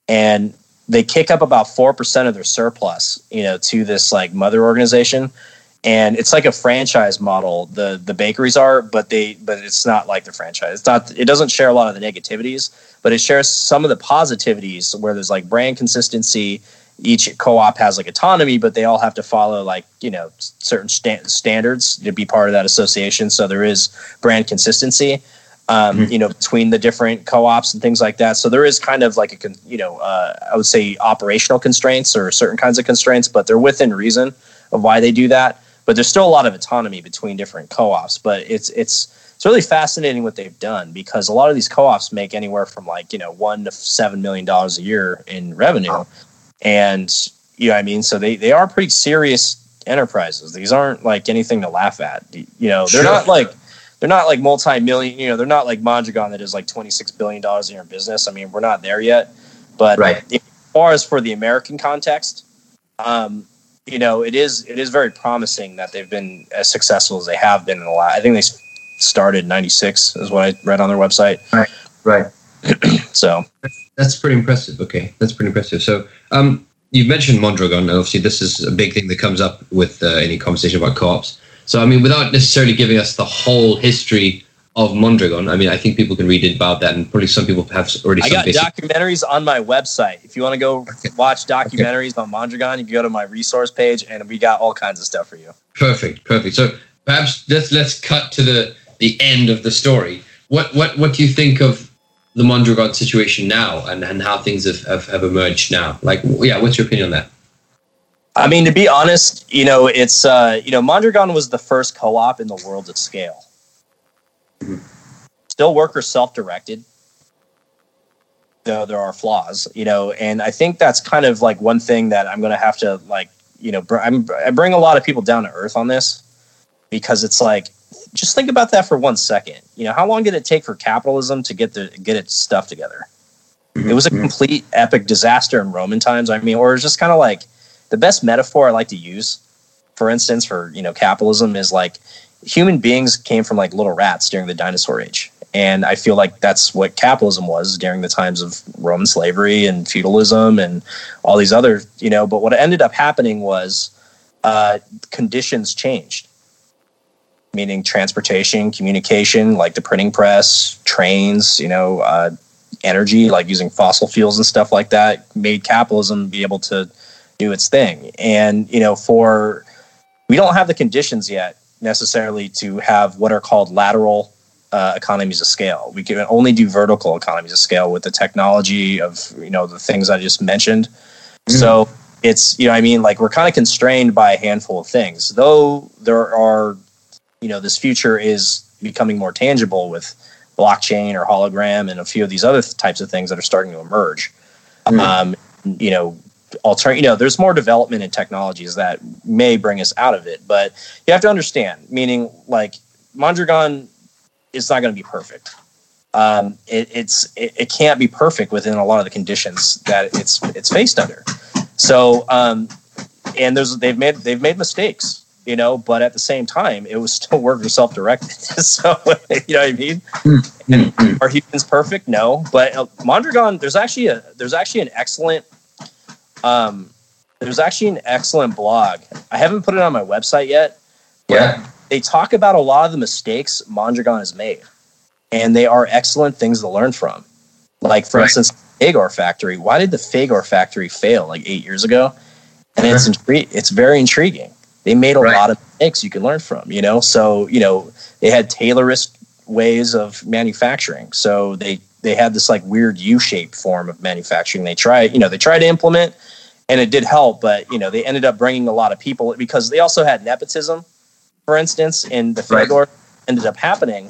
and they kick up about four percent of their surplus, you know, to this like mother organization, and it's like a franchise model. The the bakeries are, but they but it's not like the franchise. It's not. It doesn't share a lot of the negativities, but it shares some of the positivities where there's like brand consistency. Each co-op has like autonomy, but they all have to follow like you know certain sta- standards to be part of that association. So there is brand consistency um, mm-hmm. you know, between the different co-ops and things like that. So there is kind of like a, you know, uh, I would say operational constraints or certain kinds of constraints, but they're within reason of why they do that. But there's still a lot of autonomy between different co-ops. But it's it's it's really fascinating what they've done because a lot of these co-ops make anywhere from like you know one to seven million dollars a year in revenue, and you know I mean. So they they are pretty serious enterprises. These aren't like anything to laugh at. You know, they're Sure. not like they're not like multi-million. You know, they're not like Mondragon that is like twenty six billion dollars a year in business. I mean, we're not there yet, but Right. as far as for the American context, um, you know, it is it is very promising that they've been as successful as they have been in the last. I think they s- started '96 is what I read on their website. Right. Right. *clears throat* So That's pretty impressive. Okay, that's pretty impressive. So, um, you've mentioned Mondragon. and Obviously, this is a big thing that comes up with uh, any conversation about co-ops. So, I mean, without necessarily giving us the whole history of Mondragon, I mean, I think people can read about that, and probably some people have already. I got basic- documentaries on my website. If you want to go watch documentaries on Mondragon, you can go to my resource page, and we got all kinds of stuff for you. Perfect, perfect. So perhaps let's let's cut to the the end of the story. What what what do you think of the Mondragon situation now, and, and how things have, have, have emerged now? Like, yeah, what's your opinion on that? I mean, to be honest, you know, it's uh, you know, Mondragon was the first co-op in the world to scale. Mm-hmm. Still worker self-directed, though there are flaws, you know, and I think that's kind of like one thing that I'm going to have to like, you know, br- I'm, I bring a lot of people down to earth on this because it's like, just think about that for one second. You know, how long did it take for capitalism to get the get its stuff together? It mm-hmm. was a mm-hmm. complete epic disaster in Roman times. I mean, or it's just kind of like the best metaphor I like to use, for instance, for you know capitalism is like human beings came from like little rats during the dinosaur age, and I feel like that's what capitalism was during the times of Roman slavery and feudalism and all these other you know. But what ended up happening was uh, conditions changed, meaning transportation, communication, like the printing press, trains, you know. Uh, energy like using fossil fuels and stuff like that made capitalism be able to do its thing. And, you know, for we don't have the conditions yet necessarily to have what are called lateral uh, economies of scale. We can only do vertical economies of scale with the technology of, you know, the things I just mentioned. So it's, you know, I mean, like we're kind of constrained by a handful of things, though there are, you know, this future is becoming more tangible with blockchain or hologram and a few of these other types of things that are starting to emerge. Mm. Um, you know, alter you know there's more development in technologies that may bring us out of it but you have to understand meaning like mondragon is not going to be perfect. Um, it, it's it, it can't be perfect within a lot of the conditions that it's it's faced under. So um, and there's they've made they've made mistakes you know but at the same time it was *laughs* still worker self-directed. *laughs* So you know what i mean? Mm, are humans perfect? No, but uh, Mondragon, there's actually a there's actually an excellent um there's actually an excellent blog. I haven't put it on my website yet. Yeah. They talk about a lot of the mistakes Mondragon has made, and they are excellent things to learn from. Like for Right. instance, Fagor Factory. Why did the Fagor Factory fail like eight years ago? And it's intri- it's very intriguing. They made a Right. lot of mistakes you can learn from. You know, so you know they had Taylorist ways of manufacturing. So they they had this like weird U-shaped form of manufacturing. They tried, you know, they tried to implement, and it did help, but you know, they ended up bringing a lot of people because they also had nepotism, for instance, in the Right. Ended up happening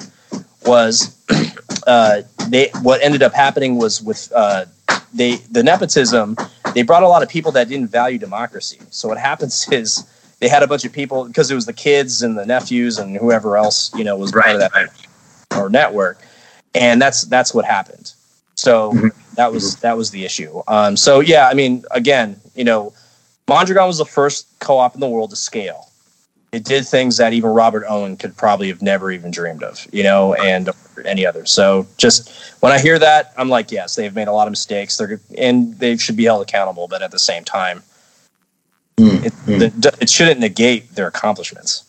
was *clears throat* uh, they what ended up happening was with uh, they the nepotism. They brought a lot of people that didn't value democracy. So what happens *laughs* is they had a bunch of people because it was the kids and the nephews and whoever else you know was part of that right. or network, and that's that's what happened. So Mhm. that was that was the issue. Um, so yeah, I mean, again, you know, Mondragon was the first co-op in the world to scale. It did things that even Robert Owen could probably have never even dreamed of, you know, and any other. So just when I hear that, I'm like, yes, they've made a lot of mistakes. They're and they should be held accountable, but at the same time, Mm, it, the, it shouldn't negate their accomplishments.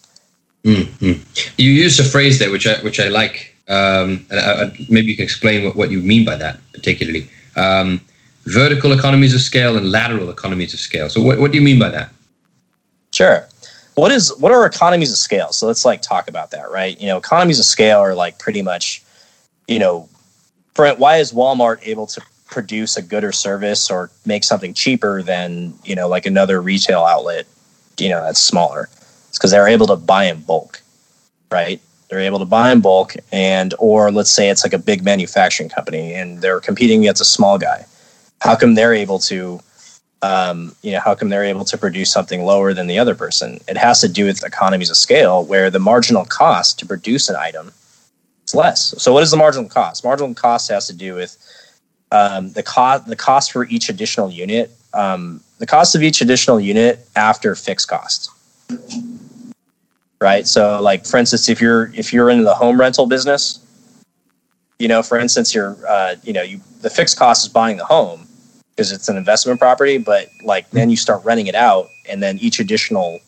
mm, mm. You used a phrase there, which I which I like. Um, and I, I, maybe you can explain what, what you mean by that, particularly. Um, vertical economies of scale and lateral economies of scale. So, what, what do you mean by that? Sure. What is what are economies of scale? So let's like talk about that, right? You know, economies of scale are like pretty much, you know, for why is Walmart able to produce a good or service or make something cheaper than you know like another retail outlet, you know, that's smaller? It's because they're able to buy in bulk, right? They're able to buy in bulk, and or let's say it's like a big manufacturing company and they're competing against a small guy. How come they're able to, um, you know, how come they're able to produce something lower than the other person? It has to do with economies of scale, where the marginal cost to produce an item is less. So, what is the marginal cost? Marginal cost has to do with um, the cost the cost for each additional unit, um, the cost of each additional unit after fixed costs right? So like for instance, if you're if you're in the home rental business, you know, for instance, you're uh, you know, you the fixed cost is buying the home because it's an investment property, but like then you start renting it out and then each additional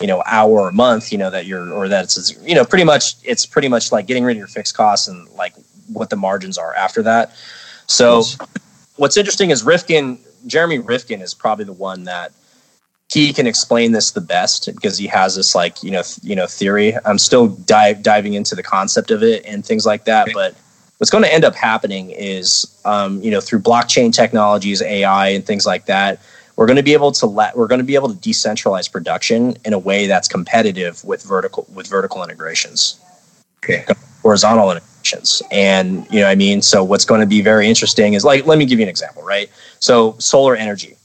you know hour a month you know that you're or that's you know pretty much it's pretty much like getting rid of your fixed costs and like what the margins are after that so what's interesting is rifkin jeremy rifkin is probably the one that he can explain this the best because he has this like you know th- you know theory. I'm still dive diving into the concept of it and things like that, but what's going to end up happening is um, you know through blockchain technologies, AI, and things like that. We're going to be able to let we're going to be able to decentralize production in a way that's competitive with vertical with vertical integrations, okay, horizontal integrations, and you know I mean. So what's going to be very interesting is like let me give you an example, right? So solar energy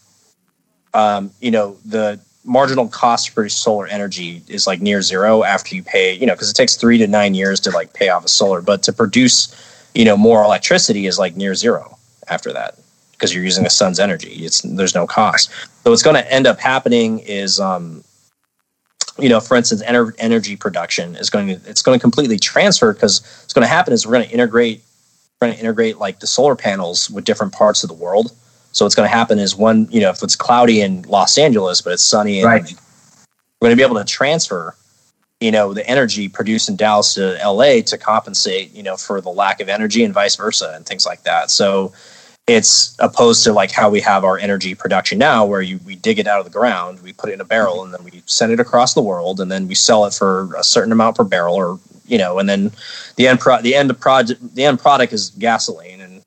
um, you know, the marginal cost for solar energy is like near zero after you pay, you know, because it takes three to nine years to like pay off a solar, but to produce, you know, more electricity is like near zero after that because you're using the sun's energy. It's there's no cost. So what's going to end up happening is, um, you know, for instance, ener- energy production is going to it's going to completely transfer because what's going to happen is we're going to integrate we're going to integrate like the solar panels with different parts of the world so what's going to happen is one, you know, if it's cloudy in Los Angeles but it's sunny, right. we're going to be able to transfer, you know, the energy produced in Dallas to LA to compensate, you know, for the lack of energy and vice versa and things like that. So it's opposed to like how we have our energy production now, where you we dig it out of the ground, we put it in a barrel, and then we send it across the world, and then we sell it for a certain amount per barrel, or you know, and then the end pro the end project the end product is gasoline, and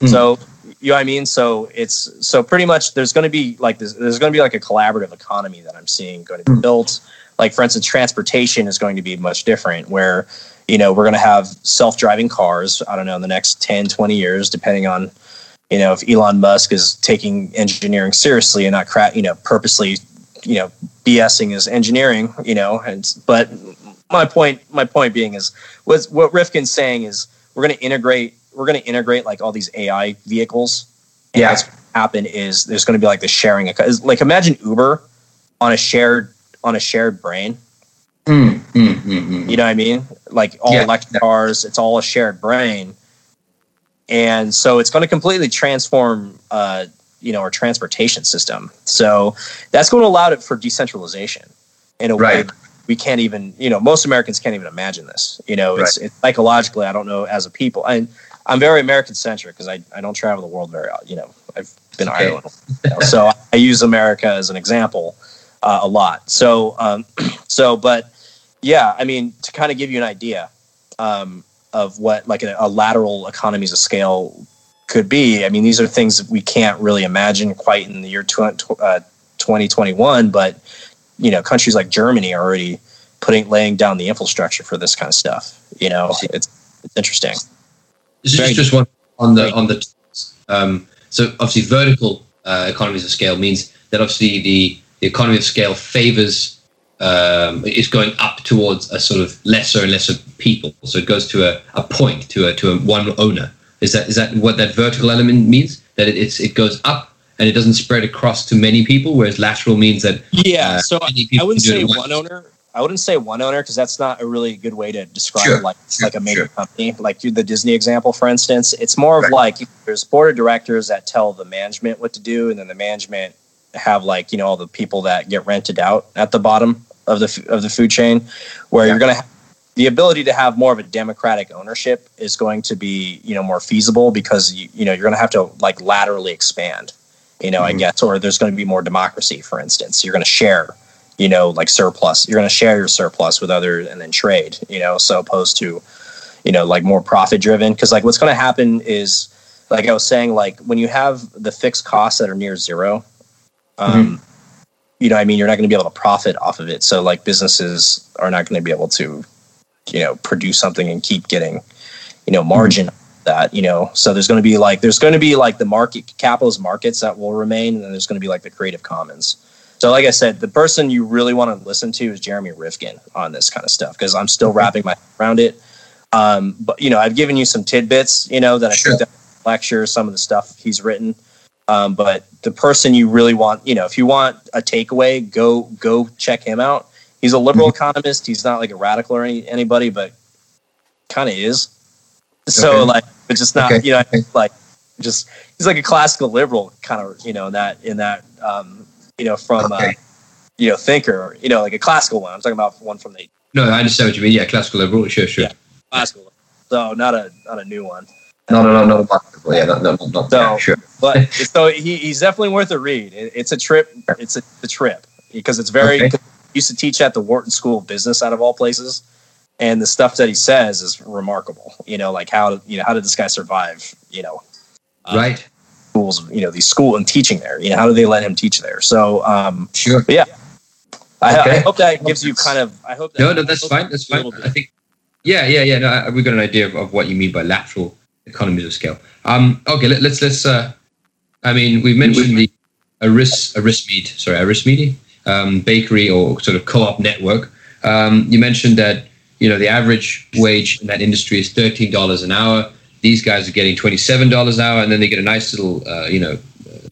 mm. so you know what I mean? So it's so pretty much there's going to be like this, there's going to be like a collaborative economy that I'm seeing going to be hmm. built. Like for instance, transportation is going to be much different where, you know, we're going to have self-driving cars, I don't know, in the next 10, 20 years, depending on, you know, if Elon Musk is taking engineering seriously and not cra- you know, purposely, you know, BSing his engineering, you know, and, but my point, my point being is was what Rifkin's saying is we're going to integrate we're going to integrate like all these AI vehicles. And yeah. what's happen is there's going to be like the sharing. Like imagine Uber on a shared on a shared brain. Mm, mm, mm, mm, you know what I mean? Like all yeah. electric cars, it's all a shared brain, and so it's going to completely transform, uh, you know, our transportation system. So that's going to allow it for decentralization in a right. way we can't even, you know, most Americans can't even imagine this. You know, it's, right. it's psychologically, I don't know, as a people, and I'm very American centric because I, I don't travel the world very, you know, I've been okay. Ireland. You know, so I use America as an example uh, a lot. So, um, *clears throat* so, but yeah, I mean, to kind of give you an idea um, of what like a, a, lateral economies of scale could be. I mean, these are things that we can't really imagine quite in the year tw- uh, 2021, but you know, countries like Germany are already putting laying down the infrastructure for this kind of stuff. You know, it's it's interesting. This is just one on the on the. Um, so obviously, vertical uh, economies of scale means that obviously the, the economy of scale favors um, is going up towards a sort of lesser and lesser people. So it goes to a, a point to a to a one owner. Is that is that what that vertical element means? That it, it's it goes up and it doesn't spread across to many people, whereas lateral means that yeah. Uh, so I wouldn't say one owner. I wouldn't say one owner because that's not a really good way to describe sure, like sure, like a major sure. company, like the Disney example, for instance. It's more of right. like there's board of directors that tell the management what to do, and then the management have like you know all the people that get rented out at the bottom of the of the food chain, where yeah. you're gonna have the ability to have more of a democratic ownership is going to be you know more feasible because you, you know you're going to have to like laterally expand you know mm-hmm. i guess or there's going to be more democracy for instance you're going to share you know, like surplus. You're going to share your surplus with others and then trade, you know, so opposed to, you know, like more profit driven. Cause like what's going to happen is, like I was saying, like when you have the fixed costs that are near zero, um, mm-hmm. you know, I mean, you're not going to be able to profit off of it. So like businesses are not going to be able to, you know produce something and keep getting you know margin that you know so there's going to be like there's going to be like the market capitalist markets that will remain and then there's going to be like the creative commons so like i said the person you really want to listen to is jeremy rifkin on this kind of stuff because i'm still wrapping my around it. Um, but you know i've given you some tidbits you know that i Sure. think that lecture some of the stuff he's written. Um, but the person you really want you know if you want a takeaway go go check him out. He's a liberal economist. He's not like a radical or any, anybody but kind of is. So Okay. like but just not Okay. you know like just he's like a classical liberal kind of you know in that in that um you know from uh, you know thinker you know like a classical one i'm talking about one from the No, I understand what you mean. Yeah, classical liberal. Sure, sure. Yeah. classical so not a not a new one No, no, no, no. Possible. Yeah, not, not, not, So- yeah, sure. but *laughs* so he, he's definitely worth a read it, it's a trip it's a, a trip because it's very Okay. used to teach at the wharton school of business out of all places and the stuff that he says is remarkable you know like how you know how did this guy survive you know uh, right. Schools, you know, these school and teaching there. You know, how do they let him teach there? So, um, Sure. I, I Okay. hope that gives you kind of. I hope that. No, no, that's fine. That's fine. I think. Yeah, yeah, yeah. No, I- we got an idea of, of what you mean by lateral economies of scale. Um, okay, let, let's let's. Uh, I mean, we mentioned the Aris Arismead, sorry, Arismead um, bakery or sort of co-op network. Um, you mentioned that you know the average wage in that industry is thirteen dollars an hour. These guys are getting twenty-seven dollars an hour, and then they get a nice little uh, you know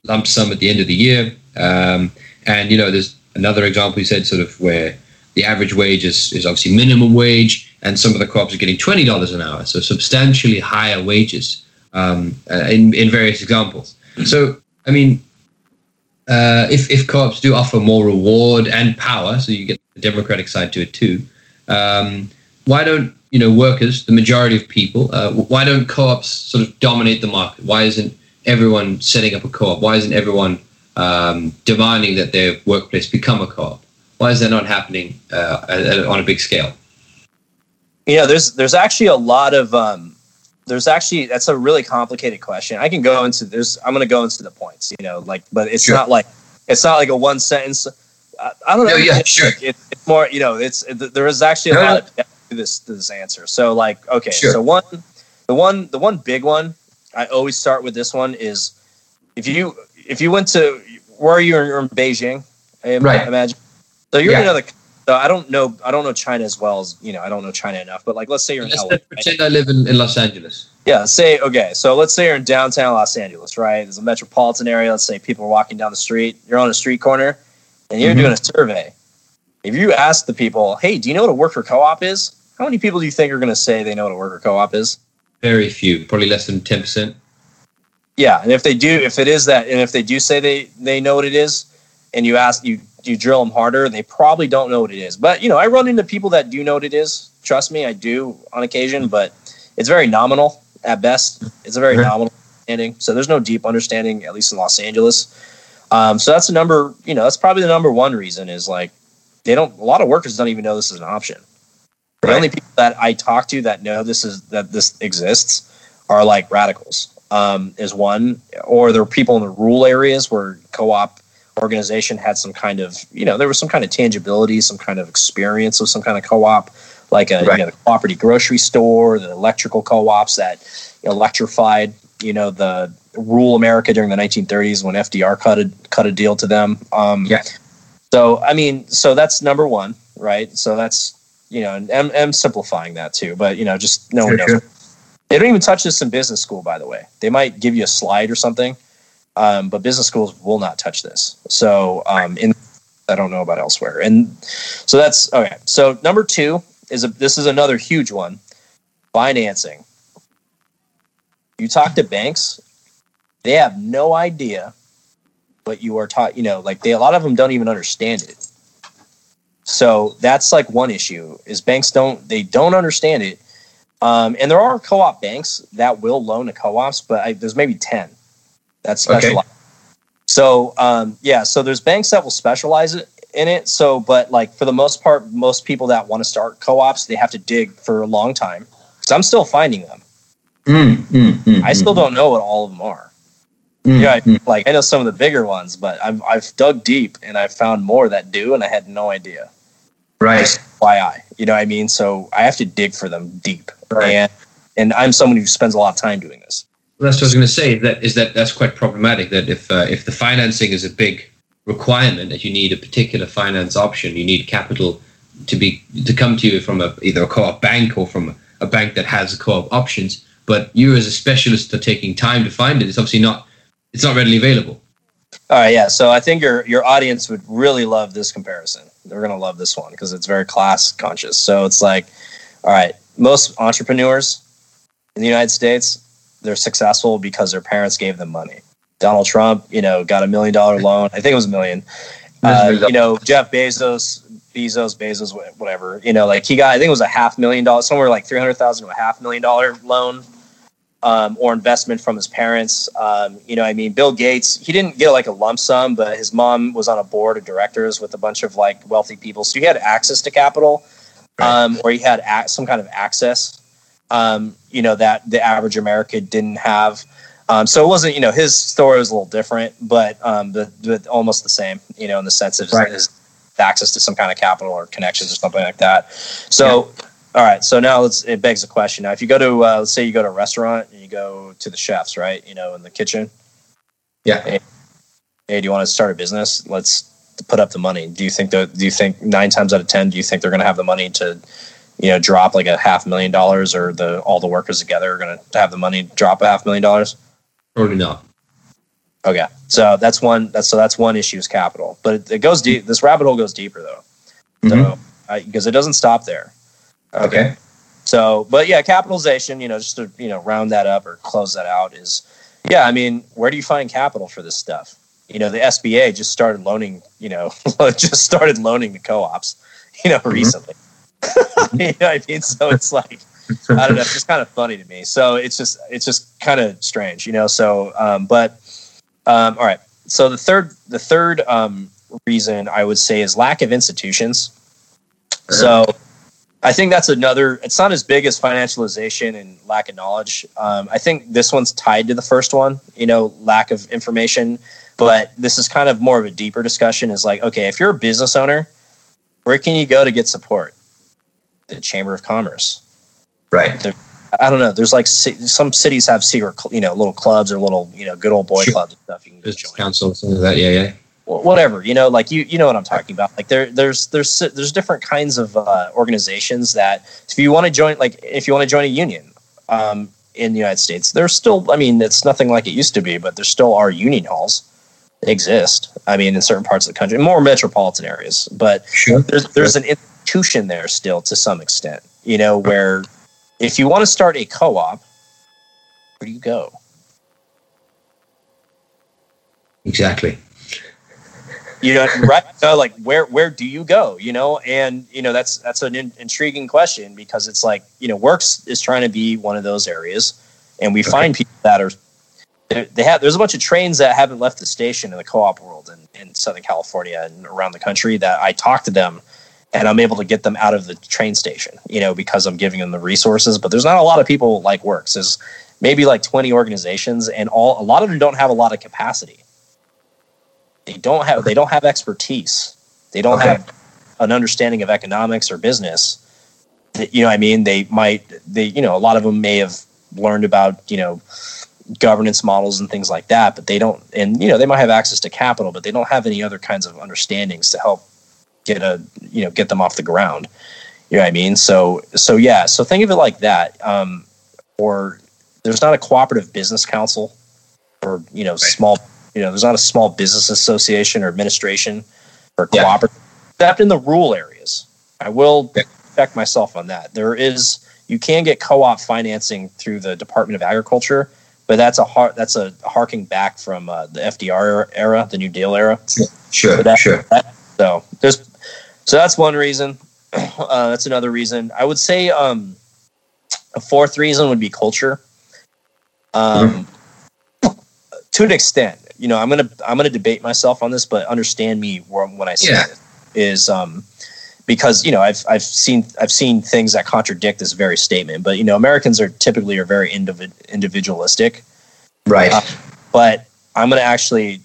lump sum at the end of the year. Um, and you know, there's another example you said, sort of where the average wage is, is obviously minimum wage, and some of the co-ops are getting twenty dollars an hour, so substantially higher wages um, uh, in in various examples. So, I mean, uh, if if co-ops do offer more reward and power, so you get the democratic side to it too. Um, why don't you know workers, the majority of people, uh, why don't co-ops sort of dominate the market? Why isn't everyone setting up a co-op? Why isn't everyone um, demanding that their workplace become a co-op? Why is that not happening uh, at- at- on a big scale? You know, there's there's actually a lot of um, there's actually that's a really complicated question. I can go into there's I'm going to go into the points. You know, like but it's Sure. not like it's not like a one sentence. I, I don't know. No, yeah, It's sure. it- it's more. You know, it's it, there is actually a No, lot no. of this this answer. So like okay, Sure. so one the one the one big one I always start with this one is if you if you went to where are you You're in Beijing, I Right. imagine. So you're in Yeah. another. So I don't know. I don't know China as well as you know. I don't know China enough. But like, let's say you're Let's LA. let's right? pretend I live in, in Los Angeles. Yeah. Say okay. So let's say you're in downtown Los Angeles, right? There's a metropolitan area. Let's say people are walking down the street. You're on a street corner, and you're Mhm. doing a survey. If you ask the people, "Hey, do you know what a worker co-op is?" How many people do you think are going to say they know what a worker co-op is? Very few, probably less than ten percent. Yeah, and if they do, if it is that, and if they do say they they know what it is, and you ask you you drill them harder, they probably don't know what it is. But you know, I run into people that do know what it is. Trust me, I do on occasion, but it's very nominal at best. It's a very nominal understanding. So there's no deep understanding, at least in Los Angeles. Um, so that's the number. You know, that's probably the number one reason is like they don't. A lot of workers don't even know this is an option. The only people that I talk to that know this is that this exists are like radicals. Um, is one, or there are people in the rural areas where co-op organization had some kind of, you know, there was some kind of tangibility, some kind of experience with some kind of co-op, like a Right. you know, cooperative grocery store, the electrical co-ops that electrified, you know, the rural America during the 1930s when FDR cut a cut a deal to them. Um, Yeah. So I mean, so that's number one, right? So that's you know, and I'm, I'm simplifying that too, but you know, just no one knows. sure. They don't even touch this in business school, by the way. They might give you a slide or something, um, but business schools will not touch this. So, um, in I don't know about elsewhere, and so that's okay. So number two is a, this is another huge one: financing. You talk to banks, they have no idea what you are taught. You know, like they a lot of them don't even understand it. So that's like one issue is banks don't they don't understand it. Um, and there are co-op banks that will loan to co-ops, but I, there's maybe ten that specialize. So um, yeah, so there's banks that will specialize it in it. So, but like for the most part, most people that want to start co-ops, they have to dig for a long time. Because I'm still finding them. Mm, mm, mm, I still don't know what all of them are. mm, Yeah, I, like I know some of the bigger ones, but I've I've dug deep and I've found more that do, and I had no idea. Right. Why i You know what I mean? So I have to dig for them deep. Right. And and I'm someone who spends a lot of time doing this. Well, that's what I was going to say. That is that that's quite problematic. That if uh, if the financing is a big requirement that you need a particular finance option, you need capital to be to come to you from a, either a co-op bank or from a bank that has co-op options. But you as a specialist are taking time to find it. It's obviously not it's not readily available. All right, yeah. So I think your your audience would really love this comparison. They're gonna love this one because it's very class conscious. So it's like, all right, most entrepreneurs in the United States, they're successful because their parents gave them money. Donald Trump, you know, got a million dollar *laughs* loan. I think it was a million. Uh, you know, Jeff Bezos, Bezos, Bezos, whatever. You know, like he got, I think it was a half million dollars, somewhere like three hundred thousand to a half million dollar loan um, or investment from his parents. Um, you know, I mean, Bill Gates, he didn't get like a lump sum, but his mom was on a board of directors with a bunch of like wealthy people, so he had access to capital, um, or he had some kind of access. Um, you know that the average American didn't have. Um, so it wasn't, you know, his story was a little different, but um, the, the almost the same, you know, in the sense of Right. his access to some kind of capital or connections or something like that. So, all right. So now let's, it begs the question. Now, if you go to, uh, let's say you go to a restaurant and you go to the chefs, right? You know, in the kitchen, Yeah. hey, do you want to start a business? Let's put up the money. Do you think that, do you think nine times out of 10, do you think they're going to have the money to, you know, drop like a half million dollars or the, all the workers together are going to have the money to drop a half million dollars? Probably not. Okay, so that's one. That's so that's one issue is capital, but it, it goes deep. This rabbit hole goes deeper though, so because it doesn't stop there. Okay. So, but yeah, capitalization. You know, just to you know round that up or close that out is, yeah. I mean, where do you find capital for this stuff? You know, the SBA just started loaning. You know, *laughs* just started loaning the co-ops. You know, recently. *laughs* you know what I mean? So it's like I don't know. It's just kind of funny to me. So it's just it's just kind of strange, you know. So, um, but um, all right. So the third the third um, reason I would say is lack of institutions. So I think that's another. It's not as big as financialization and lack of knowledge. Um, I think this one's tied to the first one. You know, lack of information. But this is kind of more of a deeper discussion. Is like, okay, if you're a business owner, where can you go to get support? The Chamber of Commerce. Right. I don't know. There's like some cities have secret, you know, little clubs or little, you know, good old boy Sure. clubs and stuff. You can just Business join. council, something like that. Yeah, yeah. Wh- Whatever, you know, like you, you know what I'm talking about. Like there, there's, there's, there's different kinds of uh, organizations that if you want to join, like if you want to join a union um, in the United States, there's still, I mean, it's nothing like it used to be, but there still are union halls. They exist. I mean, in certain parts of the country, more metropolitan areas, but Sure. there's there's an institution there still to some extent. You know, where if you want to start a co-op, where do you go? Exactly. You know, *laughs* right? So, like, where where do you go? You know, and you know that's that's an in, intriguing question because it's like you know, WORCS is trying to be one of those areas, and we find people that are they they have. There's a bunch of trains that haven't left the station in the co-op world in, in Southern California and around the country that I talk to them and I'm able to get them out of the train station, you know, because I'm giving them the resources. But there's not a lot of people like WORCS. There's maybe like 20 organizations, and all a lot of them don't have a lot of capacity. They don't have they don't have expertise. They don't Okay. have an understanding of economics or business. You know, what I mean, they might they you know a lot of them may have learned about you know governance models and things like that, but they don't. And you know, they might have access to capital, but they don't have any other kinds of understandings to help get a you know get them off the ground. You know what I mean? So so yeah. So think of it like that. Um, or there's not a cooperative business council, or you know small. You know, there's not a small business association or administration or Yeah. cooperative, except in the rural areas. I will Yeah. check myself on that. There is you can get co-op financing through the Department of Agriculture, but that's a har- that's a harking back from uh, the FDR era, the New Deal era. Sure. But that- sure. So there's so that's one reason. *clears throat* Uh, that's another reason. I would say um, a fourth reason would be culture. Um, To an extent, you know, I'm gonna I'm gonna debate myself on this, but understand me when I say Yeah. this is um, because you know I've I've seen I've seen things that contradict this very statement. But you know, Americans are typically are very individ- individualistic. Right. Uh, but I'm going to actually,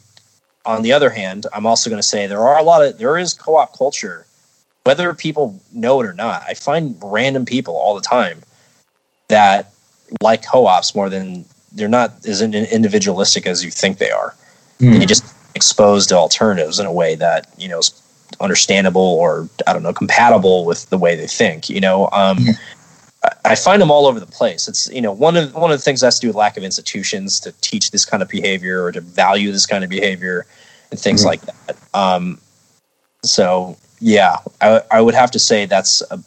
on the other hand, I'm also going to say there are a lot of there is co-op culture whether people know it or not, I find random people all the time that like co-ops more than they're not as individualistic as you think they are. Mm. You just exposed to alternatives in a way that you know is understandable or I don't know compatible with the way they think. You know, um, mm. I find them all over the place. It's you know one of one of the things that has to do with lack of institutions to teach this kind of behavior or to value this kind of behavior and things mm. like that. Um, so yeah, I, I would have to say that's a, a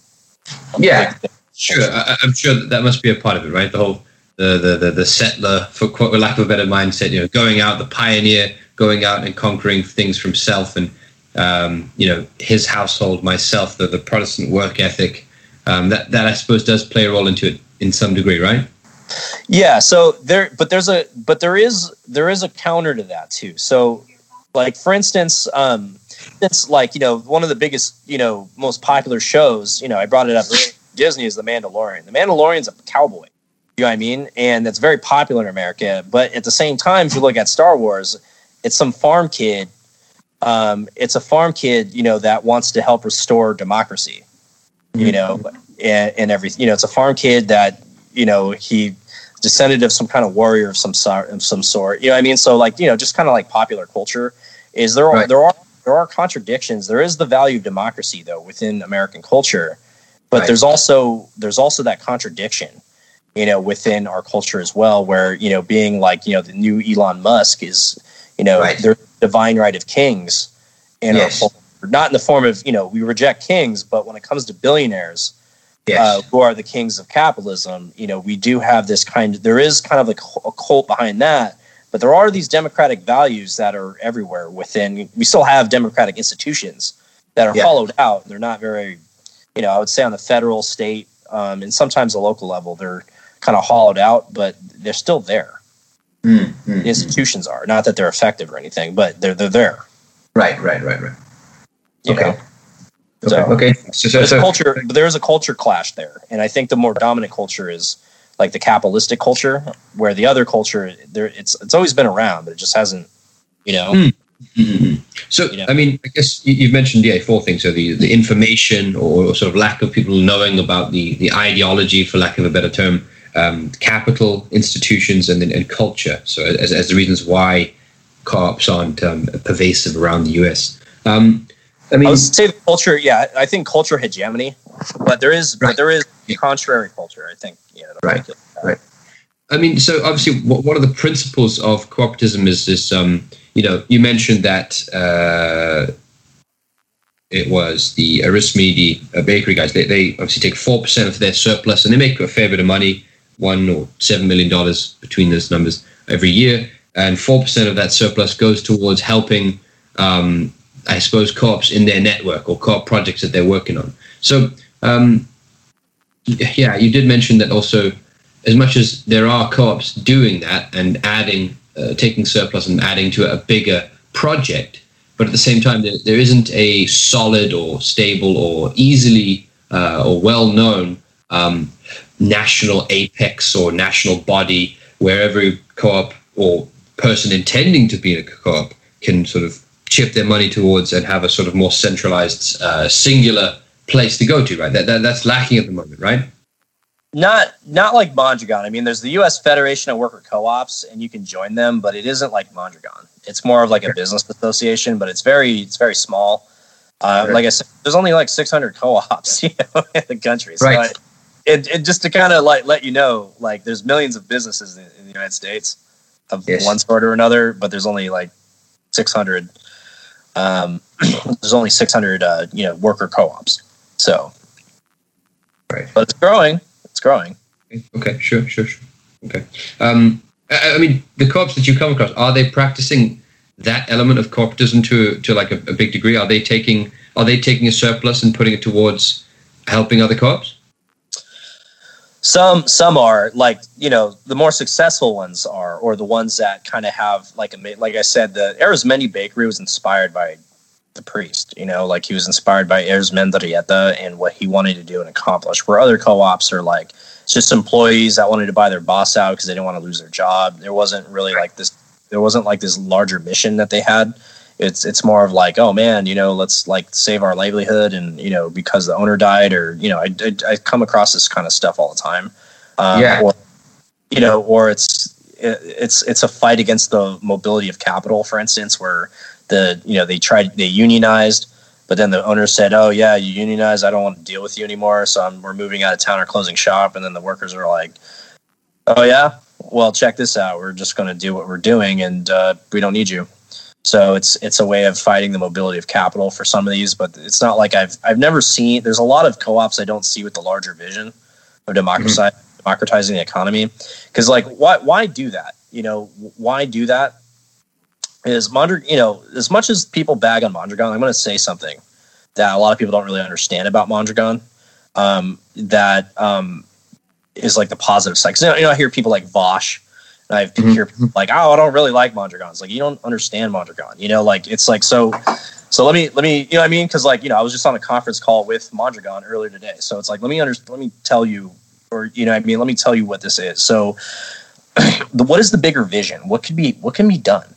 yeah. Sure, I, am sure that, that must be a part of it, right? The whole the the the, the settler, for lack of a better mindset, you know, going out, the pioneer, going out and conquering things from self, and um, you know, his household, myself, the the Protestant work ethic, um, that that I suppose does play a role into it in some degree, right? Yeah. So there, but there's a but there is there is a counter to that too. So, like for instance, um, it's like you know one of the biggest you know most popular shows. You know, I brought it up. Disney is The Mandalorian. The Mandalorian's a cowboy. You know what I mean? And that's very popular in America. But at the same time, if you look at Star Wars, it's some farm kid. Um, it's a farm kid, you know, that wants to help restore democracy. You know, and, and everything. You know, it's a farm kid that you know he descended of some kind of warrior of some sort. Of some sort. You know, what I mean, so like you know, just kind of like popular culture is there. Are, right. There are there are contradictions. There is the value of democracy though within American culture, but right. there's also there's also that contradiction you know, within our culture as well, where, you know, being like, you know, the new Elon Musk is, you know, right. the divine right of kings in yes. our culture. Not in the form of, you know, we reject kings, but when it comes to billionaires, yes. uh, who are the kings of capitalism, you know, we do have this kind of, there is kind of a, a cult behind that, but there are these democratic values that are everywhere within, we still have democratic institutions that are yeah. hollowed out. They're not very, you know, I would say on the federal, state, um, and sometimes the local level, they're kind of hollowed out, but they're still there. Mm, mm, the institutions are not that they're effective or anything, but they're they're there. Right, right, right, right. You okay. Know? Okay. So, okay. So, so, so culture, but there is a culture clash there, and I think the more dominant culture is like the capitalistic culture, where the other culture, there, it's it's always been around, but it just hasn't, you know. Mm. Mm-hmm. So, you know? I mean, I guess you've mentioned yeah four things. So the the information or sort of lack of people knowing about the the ideology, for lack of a better term, um, capital, institutions, and, and culture. So as, as the reasons why co-ops aren't um, pervasive around the U.S. Um, I mean, I would say culture. Yeah, I think culture hegemony, but there is, right. but there is contrary culture. I think. Yeah. Right. Right. I mean, so obviously, one of the principles of cooperatism is this. Um, you know, you mentioned that uh, it was the Aristmedes uh, bakery guys. They, they obviously take four percent of their surplus, and they make a fair bit of money one or seven million dollars between those numbers every year, and four percent of that surplus goes towards helping, um, I suppose, co-ops in their network or co-op projects that they're working on. So, um, yeah, you did mention that also. As much as there are co-ops doing that and adding, uh, taking surplus and adding to a bigger project, but at the same time, there, there isn't a solid or stable or easily uh, or well-known um, national apex or national body where every co-op or person intending to be in a co-op can sort of chip their money towards and have a sort of more centralized uh, singular place to go to right that, that that's lacking at the moment right not not like Mondragon. I mean, there's the U.S. Federation of Worker Co-ops, and you can join them, but it isn't like Mondragon. It's more of like a business association, but it's very it's very small. Uh, sure. Like I said, there's only like 600 co-ops *laughs* you know, in the country, so right and, and just to kind of like let you know, like there's millions of businesses in, in the United States of yes. one sort or another, but there's only like 600. Um, *clears throat* there's only 600, uh, you know, worker co-ops. So, right, but it's growing. It's growing. Okay, sure, sure, sure. Okay. Um, I, I mean, the co-ops that you come across are they practicing that element of corporatism to to like a, a big degree? Are they taking are they taking a surplus and putting it towards helping other co-ops? Some some are like you know the more successful ones are or the ones that kind of have like a like i said the arizmendi bakery was inspired by the priest you know? Like he was inspired by Arizmendieta and what he wanted to do and accomplish where other co-ops are like just employees that wanted to buy their boss out because they didn't want to lose their job. There wasn't really like this there wasn't like this larger mission that they had It's it's more of like, oh man, you know, let's like save our livelihood, and you know, because the owner died, or you know, I I, I come across this kind of stuff all the time. Um, Yeah. Or, you know, or it's it's it's a fight against the mobility of capital, for instance, where the you know they tried they unionized, but then the owner said, "Oh yeah, you unionized. I don't want to deal with you anymore. So I'm, we're moving out of town or closing shop." And then the workers are like, "Oh yeah, well check this out. We're just going to do what we're doing, and uh, we don't need you." So it's it's a way of fighting the mobility of capital for some of these, but it's not like I've I've never seen. There's a lot of co-ops I don't see with the larger vision of democratize, democratizing the economy, because like why why do that? You know why do that? Is Mondragon, you know, as much as people bag on Mondragon, I'm going to say something that a lot of people don't really understand about Mondragon. Um, that um, is like the positive side. 'Cause, you know, you know, I hear people like Vaush, and I Mhm. hear people like, "Oh, I don't really like Mondragon." It's like you don't understand Mondragon. You know, like it's like so. So let me let me you know what I mean because like you know I was just on a conference call with Mondragon earlier today. So it's like let me under let me tell you or you know what I mean let me tell you what this is. So *clears throat* the, what is the bigger vision? What could be what can be done?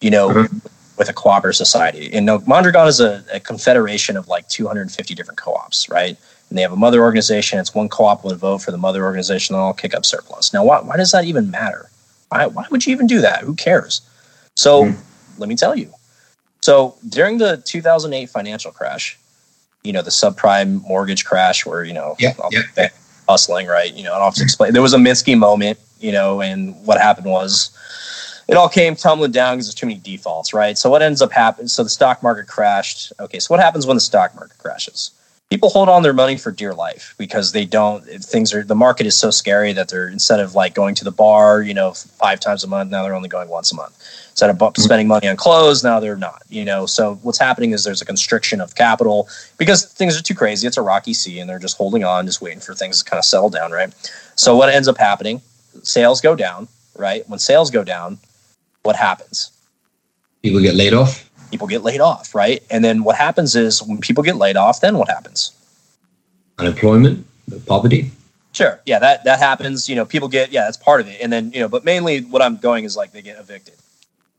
You know, Mhm. with a cooperative society. And no, Mondragon is a, a confederation of like 250 different co-ops, right? And they have a mother organization. It's one co-op would vote for the mother organization, and all kick up surplus. Now, why, why does that even matter? Why, why would you even do that? Who cares? So, Hmm. let me tell you. So, during the 2008 financial crash, you know, the subprime mortgage crash, where you know, Yeah, all yeah, the hustling, right? You know, I don't have to explain. There was a Minsky moment, you know, and what happened was it all came tumbling down because there's too many defaults, right? So what ends up happening? So the stock market crashed. Okay, so what happens when the stock market crashes? People hold on their money for dear life because they don't. Things are the market is so scary that they're instead of like going to the bar, you know, five times a month, now they're only going once a month. Instead of bu- mm-hmm. spending money on clothes, now they're not. You know, so what's happening is there's a constriction of capital because things are too crazy. It's a rocky sea, and they're just holding on, just waiting for things to kind of settle down, right? So what ends up happening? Sales go down, right? When sales go down, what happens? People get laid off. People get laid off, right? And then what happens is when people get laid off, then what happens? Unemployment, poverty. Sure. Yeah, that that happens. You know, people get yeah, that's part of it. And then, you know, but mainly what I'm going is like they get evicted.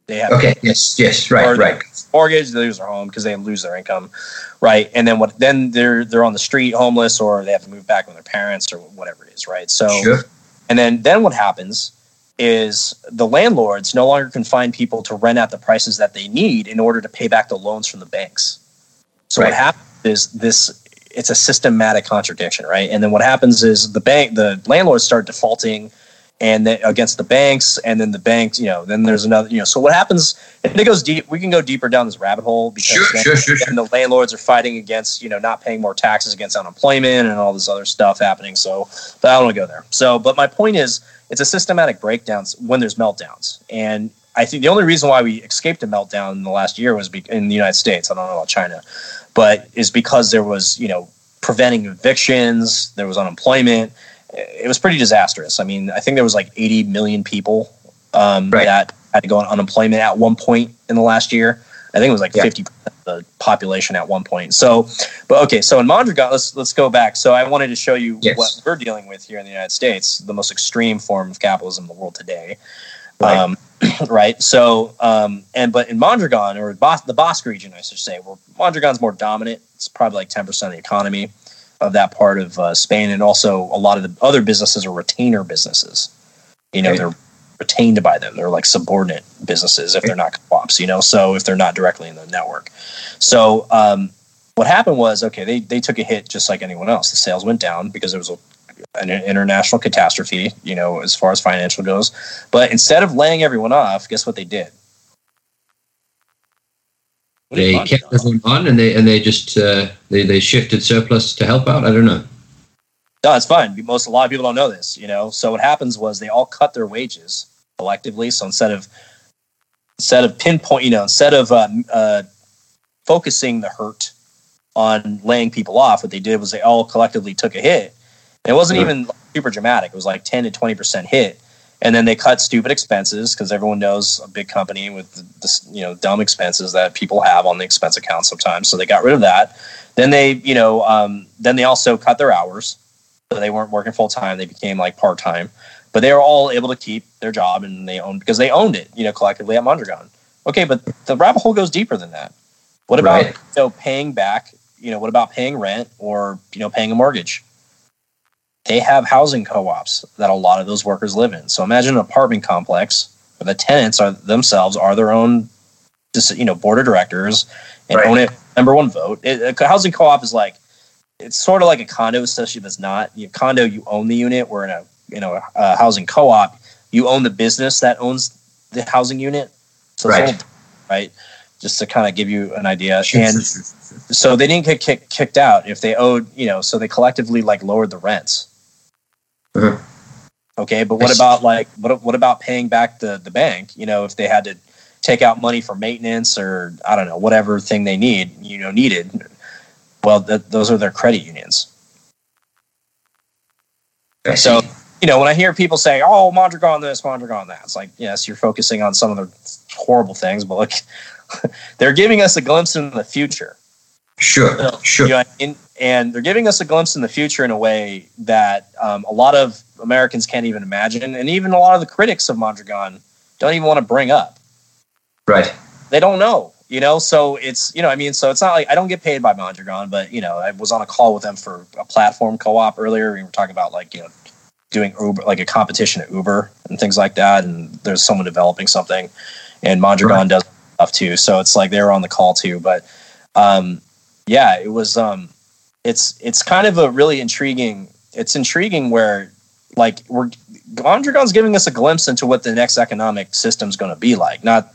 They have Okay. Yes. Yes. Right. Right. mortgage, they lose their home because they lose their income. Right. And then what then they're they're on the street homeless or they have to move back with their parents or whatever it is, right? So Sure. And then then what happens is the landlords no longer can find people to rent at the prices that they need in order to pay back the loans from the banks. So Right. what happens is this it's a systematic contradiction, right? And then what happens is the bank the landlords start defaulting and then against the banks and then the banks, you know, then there's another, you know, so what happens and it goes deep we can go deeper down this rabbit hole because Sure, then, sure, sure, then the landlords are fighting against, you know, not paying more taxes against unemployment and all this other stuff happening. So but I don't want to go there. So, but my point is, it's a systematic breakdowns when there's meltdowns, and I think the only reason why we escaped a meltdown in the last year was be- in the United States. I don't know about China, but is because there was you know preventing evictions, there was unemployment. It was pretty disastrous. I mean, I think there was like 80 million people um, Right. that had to go on unemployment at one point in the last year. I think it was like Yeah. 50 percent of the population at one point. So, but okay, so in Mondragon, let's let's go back. So I wanted to show you Yes. what we're dealing with here in the United States, the most extreme form of capitalism in the world today. Right. Um, *clears throat* right. So, um, and but in Mondragon or Bos- the Basque region, I should say, where Mondragon's more dominant. It's probably like ten percent of the economy of that part of uh, Spain, and also a lot of the other businesses are retainer businesses. You know, Okay. they're retained by them. They're like subordinate businesses if they're not co-ops. You know, so if they're not directly in the network. So um, what happened was okay, they they took a hit just like anyone else. The sales went down because there was a an international catastrophe, you know, as far as financial goes. But instead of laying everyone off, guess what they did? They kept everyone on, and they and they just uh, they they shifted surplus to help out. I don't know. No, it's fine. Most a lot of people don't know this, you know. So what happens was they all cut their wages collectively. So instead of instead of pinpoint, you know, instead of uh, uh, focusing the hurt on laying people off, what they did was they all collectively took a hit. And it wasn't even super dramatic. It was like ten to twenty percent hit. And then they cut stupid expenses because everyone knows a big company with this, you know, dumb expenses that people have on the expense account sometimes. So they got rid of that. Then they, you know, um, then they also cut their hours. So they weren't working full time; they became like part time. But they were all able to keep their job, and they owned because they owned it, you know, collectively at Mondragon. Okay, but the rabbit hole goes deeper than that. What about Right. you know paying back? You know, what about paying rent or you know paying a mortgage? They have housing co-ops that a lot of those workers live in. So imagine an apartment complex where the tenants are themselves are their own, you know, board of directors and Right. own it number one vote. It, a housing co-op is like it's sort of like a condo association, but it's not. You condo, you own the unit. We're in a you know a housing co-op, you own the business that owns the housing unit. So it's Right. Just to kind of give you an idea, and so they didn't get kick, kicked out if they owed, you know, so they collectively like lowered the rents. Uh-huh. Okay, but what about like what what about paying back the the bank? You know, if they had to take out money for maintenance or I don't know whatever thing they need, you know, needed. Well, th- those are their credit unions. So, you know, when I hear people say, "Oh, Mondragon this, Mondragon that," it's like, yes, you're focusing on some of the horrible things, but look, *laughs* they're giving us a glimpse into the future. sure, sure. You know, in, and they're giving us a glimpse in the future in a way that um, a lot of Americans can't even imagine, and even a lot of the critics of Mondragon don't even want to bring up. Right. They don't know, you know. So it's you know, I mean, so it's not like I don't get paid by Mondragon, but you know, I was on a call with them for a platform co-op earlier. We were talking about like you know, doing Uber, like a competition at Uber and things like that. And there's someone developing something, and Mondragon Right. does stuff too. So it's like they were on the call too. But um, yeah, it was. Um, it's it's kind of a really intriguing. It's intriguing where like we're Mondragon's giving us a glimpse into what the next economic system's going to be like. Not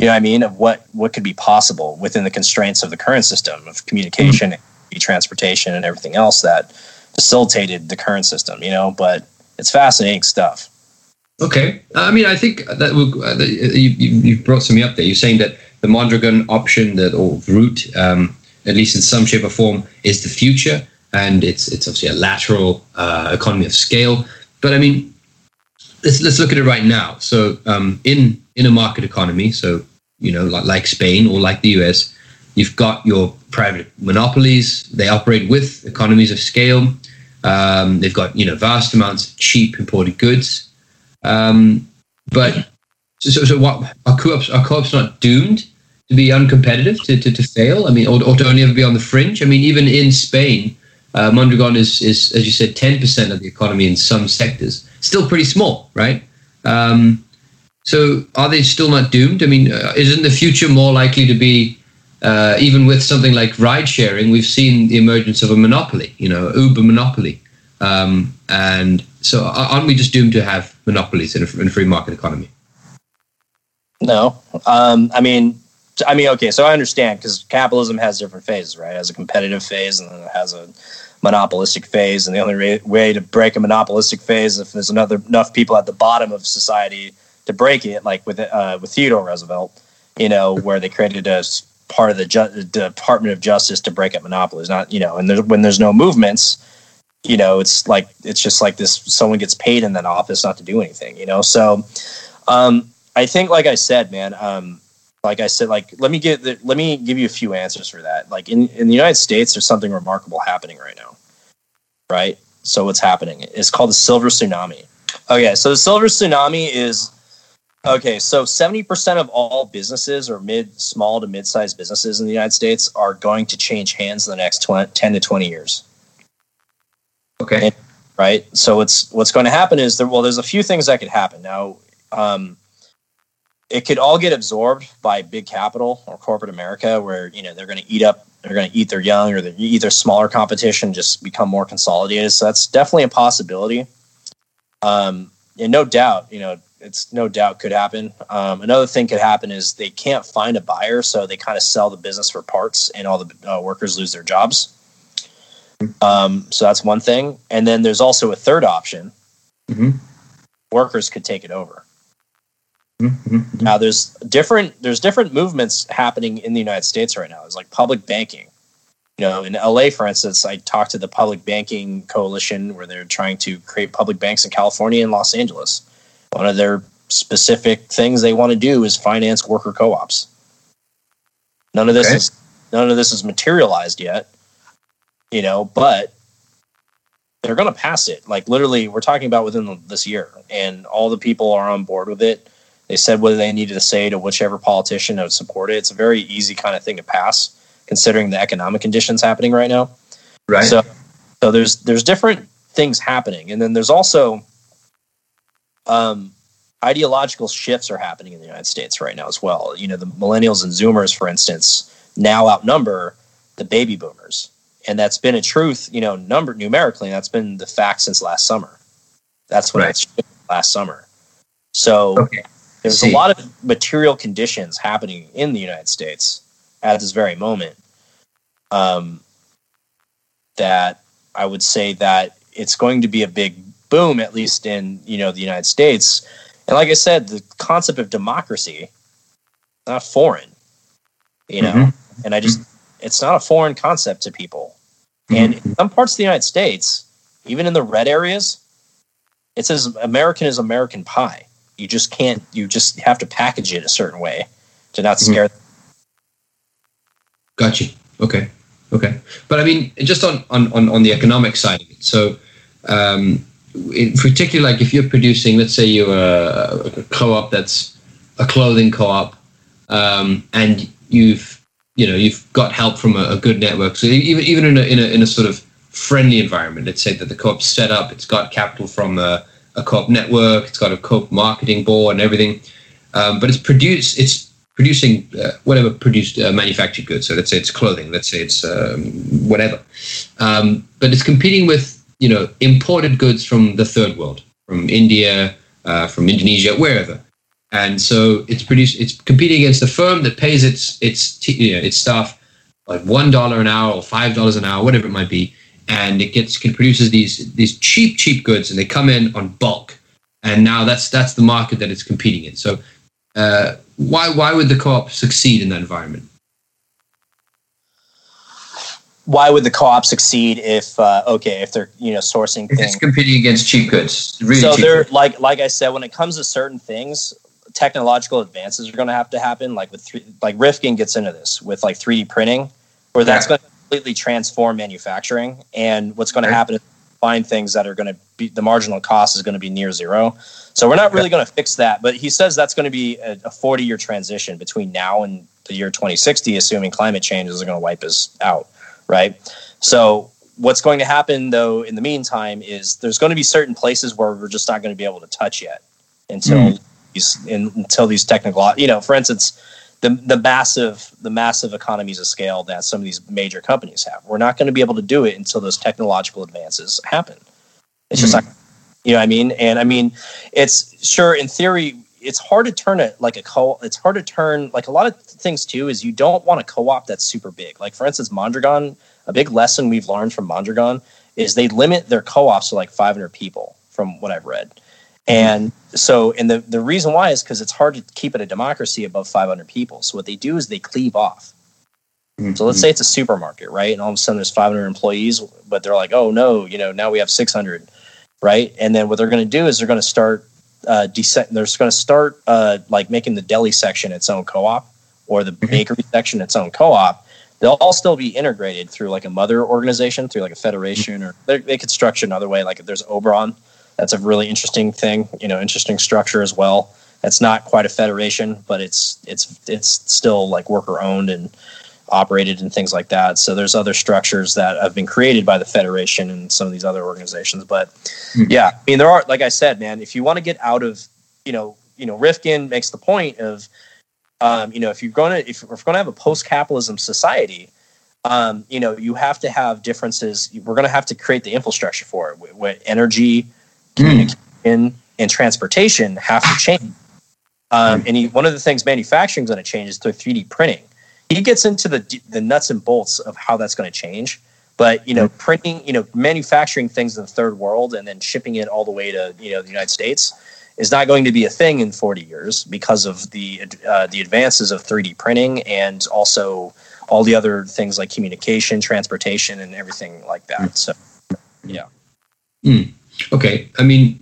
you know what I mean of what what could be possible within the constraints of the current system of communication, transportation, and everything else that facilitated the current system. You know, but it's fascinating stuff. Okay. I mean, I think that will, uh, that you, you, you've brought something up there. You're saying that the Mondragon option that or route, um, at least in some shape or form, is the future, and it's it's obviously a lateral uh, economy of scale. But I mean, let's let's look at it right now. So um, in in a market economy, so you know, like, like Spain or like the US, you've got your private monopolies. They operate with economies of scale. Um, they've got you know vast amounts of cheap imported goods. Um, but so, so, what are co-ops are co-ops not doomed to be uncompetitive to, to, to fail? I mean, or, or to only ever be on the fringe? I mean, even in Spain, uh, Mondragon is, is, as you said, 10% of the economy in some sectors. Still pretty small, right? Um, so are they still not doomed? I mean, uh, isn't the future more likely to be, uh, even with something like ride sharing, we've seen the emergence of a monopoly, you know, Uber monopoly. Um, and so are- aren't we just doomed to have monopolies in a, in a free market economy? No, um, I mean, I mean, okay, so I understand because capitalism has different phases, right? It has a competitive phase and then it has a monopolistic phase, and the only way, way to break a monopolistic phase is if there's another enough people at the bottom of society to break it, like with uh, with Theodore Roosevelt, you know, *laughs* where they created a part of the ju- Department of Justice to break up monopolies. Not you know, and there's, when there's no movements, you know, it's like it's just like this: someone gets paid in that office not to do anything, you know. So, um, I think, like I said, man, um, like I said, like let me get the, let me give you a few answers for that. Like in in the United States, there's something remarkable happening right now, right? So what's happening? It's called the silver tsunami. Okay, so the silver tsunami is okay. So seventy percent of all businesses or mid, small to mid-sized businesses in the United States are going to change hands in the next 20, ten to twenty years Okay. right? So what's what's going to happen is there. Well, there's a few things that could happen. Now, um, it could all get absorbed by big capital or corporate America, where you know they're going to eat up, they're going to eat their young, or the, either smaller competition just become more consolidated. So that's definitely a possibility. Um, and no doubt, you know, it's no doubt could happen. Um, another thing could happen is they can't find a buyer, so they kind of sell the business for parts, and all the uh, workers lose their jobs. Um, so that's one thing. And then there's also a third option. Mhm. Workers could take it over. Mhm. Now there's different there's different movements happening in the United States right now. It's like public banking. You know, in LA, for instance, I talked to the Public Banking Coalition where they're trying to create public banks in California and Los Angeles. One of their specific things they want to do is finance worker co-ops. None of this Okay. is none of this is materialized yet. You know, but they're going to pass it. Like literally, we're talking about within this year, and all the people are on board with it. They said what they needed to say to whichever politician that would support it. It's a very easy kind of thing to pass, considering the economic conditions happening right now. Right. So, so there's there's different things happening, and then there's also um, ideological shifts are happening in the United States right now as well. You know, the millennials and Zoomers, for instance, now outnumber the baby boomers, and that's been a truth. You know, number numerically, and that's been the fact since last summer. That's when Right. it's last summer. So okay. there's See. a lot of material conditions happening in the United States at this very moment. Um, that I would say that it's going to be a big boom, at least in you know the United States. And like I said, the concept of democracy not foreign, you know. Mhm. And I just it's not a foreign concept to people. And in some parts of the United States, even in the red areas, it's as American as American pie. You just can't. You just have to package it a certain way to not scare. them. Got you. Okay. Okay. But I mean, just on, on, on, on the economic side of it. So, um, in particular, like if you're producing, let's say you're a, a co-op that's a clothing co-op, um, and you've, you know, you've got help from a, a good network. So even, even in a, in a, in a sort of friendly environment, let's say that the co-op's set up, it's got capital from a, a co-op network, it's got a co-op marketing board and everything. Um, but it's produced, it's producing uh, whatever produced uh, manufactured goods. So let's say it's clothing, let's say it's um, whatever. Um, but it's competing with you know imported goods from the third world, from India, uh, from Indonesia, wherever. And so it's produced. It's competing against a firm that pays its its you know, its staff like one dollar an hour or five dollars an hour, whatever it might be, and it gets it produces these these cheap cheap goods, and they come in on bulk. And now that's that's the market that it's competing in. So uh, why why would the co-op succeed in that environment? Why would the co-op succeed if uh, okay if they're you know sourcing If things? it's competing against cheap goods, really so cheap. they're goods. like like I said, when it comes to certain things, technological advances are going to have to happen. Like with three, like Rifkin gets into this with like 3D printing, where that's Yeah. going to completely transform manufacturing. And what's going to happen is find things that are going to be the marginal cost is going to be near zero. So we're not really going to fix that. But he says that's going to be a, a 40 year transition between now and the year 2060, assuming climate change is going to wipe us out. Right. So what's going to happen though in the meantime is there's going to be certain places where we're just not going to be able to touch yet until mm-hmm. these in, until these technical you know for instance the the massive the massive economies of scale that some of these major companies have. We're not going to be able to do it until those technological advances happen. It's just mm-hmm. like you know what i mean? And i mean it's sure in theory it's hard to turn it like a co it's hard to turn like a lot of things too is you don't want a co-op that's super big. Like for instance mondragon a big lesson we've learned from mondragon is they limit their co-ops to like 500 people from what i've read. And so and the, the reason why is because it's hard to keep it a democracy above 500 people. So what they do is they cleave off. So let's mm-hmm. say it's a supermarket, right? And all of a sudden there's 500 employees, but they're like, oh no, you know, now we have 600, right? And then what they're going to do is they're going to start, uh, dese- they're going to start uh, like making the deli section its own co-op or the bakery section its own co-op. They'll all still be integrated through like a mother organization, through like a federation, or they, they could structure another way. Like if there's Oberon, that's a really interesting thing, you know, interesting structure as well. It's not quite a federation, but it's it's it's still like worker owned and operated and things like that. So there's other structures that have been created by the Federation and some of these other organizations. But Hmm. yeah, I mean, there are, like I said, man, if you want to get out of, you know, you know, Rifkin makes the point of, um, you know, if you're going to, if we're going to have a post-capitalism society, um, you know, you have to have differences. We're going to have to create the infrastructure for it. With, with energy, communication, and transportation have to change. Um, and he, one of the things manufacturing is going to change is through 3D printing he gets into the the nuts and bolts of how that's going to change. But you know, mm-hmm. printing, you know, manufacturing things in the third world and then shipping it all the way to you know the United States is not going to be a thing in 40 years because of the uh, the advances of 3D printing and also all the other things like communication, transportation, and everything like that. Mm. So yeah. Mm. Okay, I mean,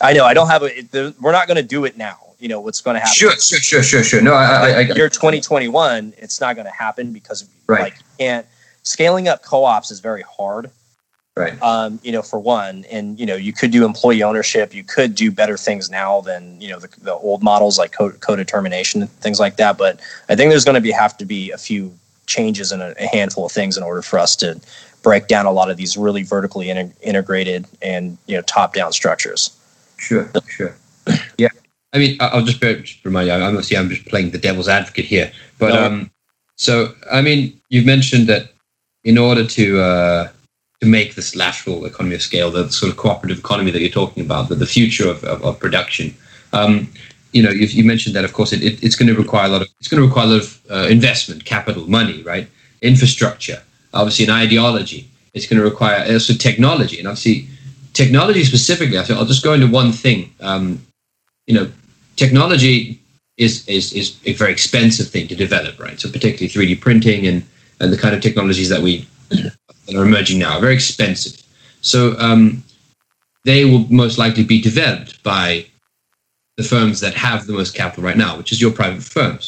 I know I don't have a. It, the, we're not going to do it now. You know what's going to happen. sure, sure, sure, sure, sure. No, I, I, I, year 2021 it's not going to happen because Right. like you can't scaling up co-ops is very hard Right. Um, you know, for one, and you know, you could do employee ownership. You could do better things now than you know the, the old models like co- co-determination and things like that. But I think there's going to be have to be a few changes and a, a, handful of things in order for us to break down a lot of these really vertically in, integrated and you know top-down structures. Sure, sure. Yeah, I mean, I'll just, just remind you. I'm obviously I'm just playing the devil's advocate here, but no. um, so I mean, you've mentioned that in order to uh, to make this lateral economy of scale, the sort of cooperative economy that you're talking about, the, the future of, of, of production. Um, you know, you, you, mentioned that, of course, it, it, it's going to require a lot of it's going to require a lot of uh, investment, capital, money, right? Infrastructure, obviously, an ideology. It's going to require also technology, and obviously, technology specifically. I I'll just go into one thing. Um, you know, technology is, is is a very expensive thing to develop, right? So particularly 3D printing and and the kind of technologies that we *clears throat* that are emerging now are very expensive. So um, they will most likely be developed by the firms that have the most capital right now, which is your private firms.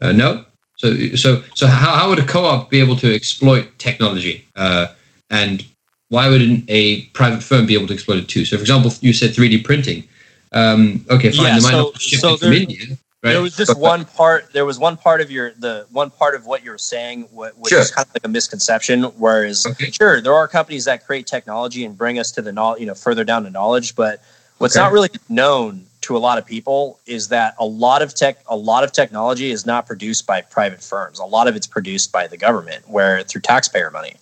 Uh, no. So so so how, how would a co-op be able to exploit technology? Uh, and why wouldn't a private firm be able to exploit it too? So, for example, you said 3D printing. Um, okay, fine. Yeah, might so, so India, Right. There was just one part. There was one part of your the one part of what you were saying, which sure. is kind of like a misconception. Whereas, okay. sure, there are companies that create technology and bring us to the knowledge, you know, further down to knowledge. But what's okay. not really known to a lot of people is that a lot of tech, a lot of technology is not produced by private firms. A lot of it's produced by the government, where through taxpayer money.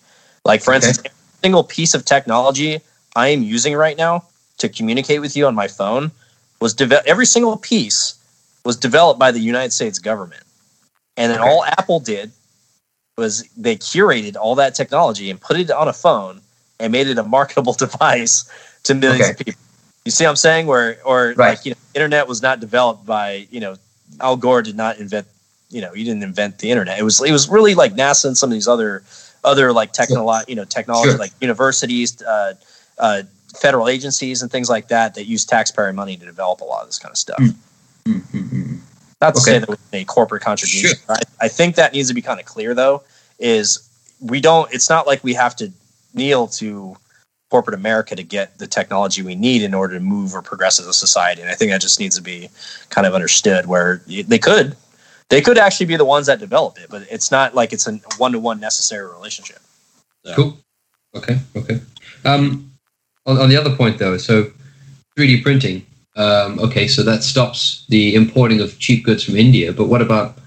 Like for okay. instance, every single piece of technology I am using right now to communicate with you on my phone was developed. Every single piece was developed by the United States government. And then okay. all Apple did was they curated all that technology and put it on a phone and made it a marketable *laughs* device to millions okay. of people. You see what I'm saying? Where or right. like you know, internet was not developed by, you know, Al Gore did not invent, you know, he didn't invent the internet. It was it was really like NASA and some of these other other like technolo- you know, technology sure. like universities, uh, uh, federal agencies and things like that that use taxpayer money to develop a lot of this kind of stuff. Mm. Mm-hmm. Not to okay. say that a corporate contribution. Sure. I, I think that needs to be kind of clear, though. Is we don't. It's not like we have to kneel to corporate America to get the technology we need in order to move or progress as a society. And I think that just needs to be kind of understood. Where they could, they could actually be the ones that develop it, but it's not like it's a one to one necessary relationship. So. Cool. Okay. Okay. Um, on, on the other point, though, so 3D printing um, okay, so that stops the importing of cheap goods from India. But what about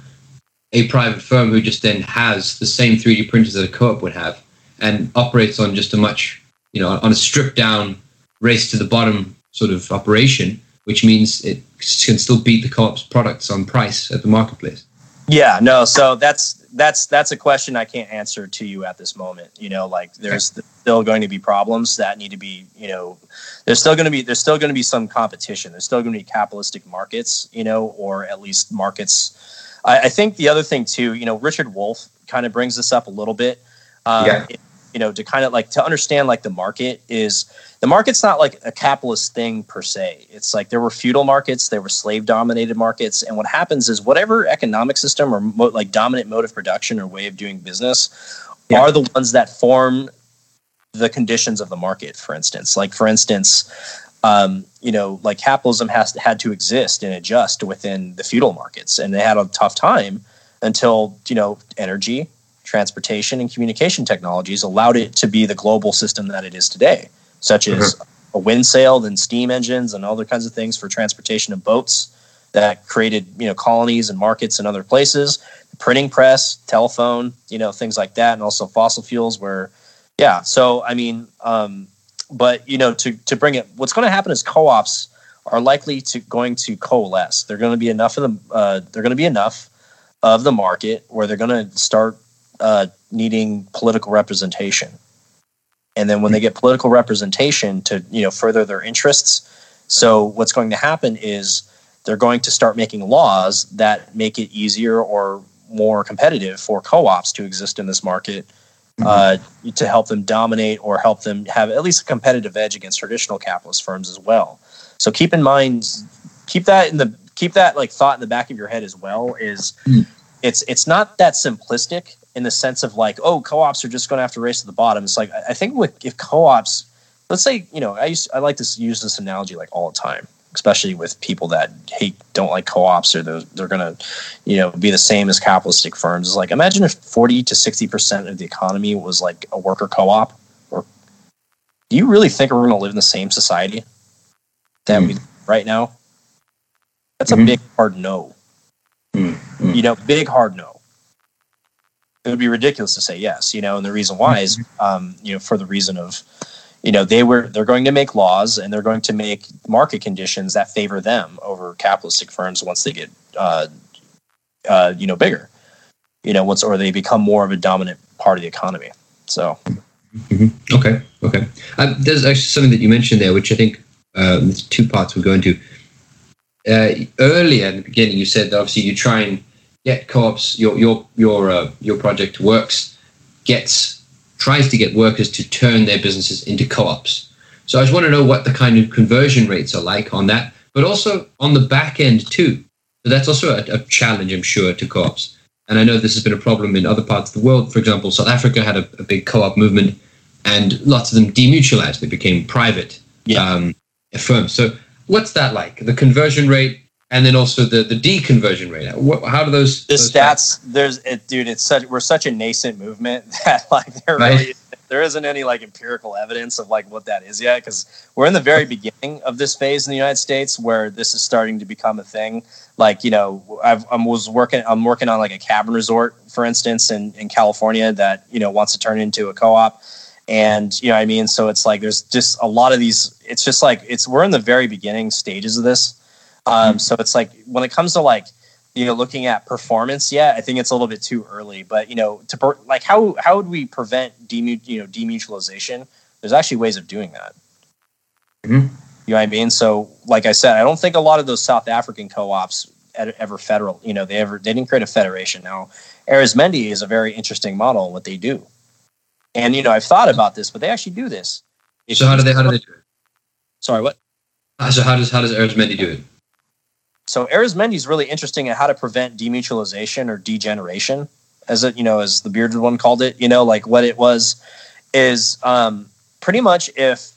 a private firm who just then has the same 3D printers that a co-op would have and operates on just a much, you know, on a stripped down race to the bottom sort of operation, which means it can still beat the co-op's products on price at the marketplace? Yeah, no. So that's that's that's a question I can't answer to you at this moment. You know, like there's okay. still going to be problems that need to be, you know, there's still going to be there's still going to be some competition. There's still going to be capitalistic markets, you know, or at least markets. I, I think the other thing too, you know, Richard Wolff kind of brings this up a little bit. Um, yeah. It, you know, to kind of like to understand like the market is the market's not like a capitalist thing per se. It's like there were feudal markets, there were slave dominated markets, and what happens is whatever economic system or mo- like dominant mode of production or way of doing business yeah. are the ones that form the conditions of the market. For instance, like for instance, um, you know, like capitalism has had to exist and adjust within the feudal markets, and they had a tough time until you know energy, transportation, and communication technologies allowed it to be the global system that it is today such as mm-hmm. a wind sail and steam engines and other kinds of things for transportation of boats that created you know colonies and markets in other places the printing press telephone you know things like that and also fossil fuels where yeah so i mean um, but you know to, to bring it what's going to happen is co-ops are likely to going to coalesce they're going to be enough of them uh, they're going to be enough of the market where they're going to start uh, needing political representation and then when they get political representation to you know further their interests so what's going to happen is they're going to start making laws that make it easier or more competitive for co-ops to exist in this market mm-hmm. uh, to help them dominate or help them have at least a competitive edge against traditional capitalist firms as well so keep in mind keep that in the keep that like thought in the back of your head as well is mm. it's it's not that simplistic in the sense of like, oh, co-ops are just going to have to race to the bottom. It's like I think with if co-ops, let's say, you know, I used I like to use this analogy like all the time, especially with people that hate don't like co-ops or they're, they're going to, you know, be the same as capitalistic firms. It's like imagine if forty to sixty percent of the economy was like a worker co-op. Or do you really think we're going to live in the same society that Hmm. we right now? That's Mhm. a big hard no. Mm, mm. You know, big hard no. It would be ridiculous to say yes, you know, and the reason why is, um, you know, for the reason of, you know, they were they're going to make laws and they're going to make market conditions that favor them over capitalistic firms once they get, uh, uh, you know, bigger, you know, once or they become more of a dominant part of the economy. So Okay, okay. Um, there's actually something that you mentioned there, which I think uh, two parts we're going to. Uh, earlier in the beginning, you said that obviously you try and get co-ops. Your your your uh, your project WORCS gets tries to get workers to turn their businesses into co-ops. So I just want to know what the kind of conversion rates are like on that, but also on the back end too. So that's also a, a challenge, I'm sure, to co-ops. And I know this has been a problem in other parts of the world. For example, South Africa had a, a big co-op movement, and lots of them demutualized. They became private Yeah. um, firms. So what's that like? The conversion rate, and then also the the deconversion rate. What, how do those? the those stats there's it, dude it's such we're such a nascent movement *laughs* that like there Right. really there isn't any like empirical evidence of like what that is yet because we're in the very beginning of this phase in the united states where this is starting to become a thing like you know I've, i was working i'm working on like a cabin resort for instance in, in california that you know wants to turn into a co-op and you know what i mean so it's like there's just a lot of these it's just like it's we're in the very beginning stages of this um, so it's like when it comes to like you know looking at performance yeah i think it's a little bit too early but you know to per, like how how would we prevent demu- you know demutualization? There's actually ways of doing that. Mhm. you know what i mean? So like i said i don't think a lot of those south african co-ops ever federal you know they ever they didn't create a federation. Now arizmendi is a very interesting model what they do. And you know i've thought about this but they actually do this. If So how do they how do they do it? sorry what? Uh, So how does how does Arizmendi do it? So Arizmendi is really interesting at how to prevent demutualization or degeneration, as it you know as the bearded one called it. You know, like what it was is um, pretty much if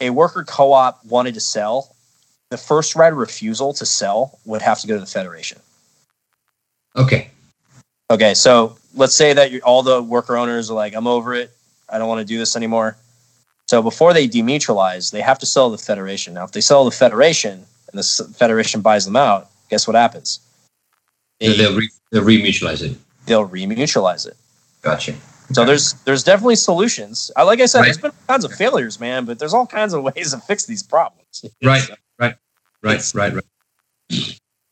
a worker co-op wanted to sell, the first right of refusal to sell would have to go to the federation. Okay. Okay, so let's say that all the worker owners are like, I'm over it. I don't want to do this anymore. So before they demutualize, they have to sell the federation. Now, if they sell the federation and the federation buys them out, guess what happens? So they'll re, they'll remutualize it. they'll remutualize it. Gotcha. So there's there's definitely solutions. Like I said, Right. there's been all kinds of failures, man, but there's all kinds of *laughs* ways to fix these problems. *laughs* Right. Right, right, right.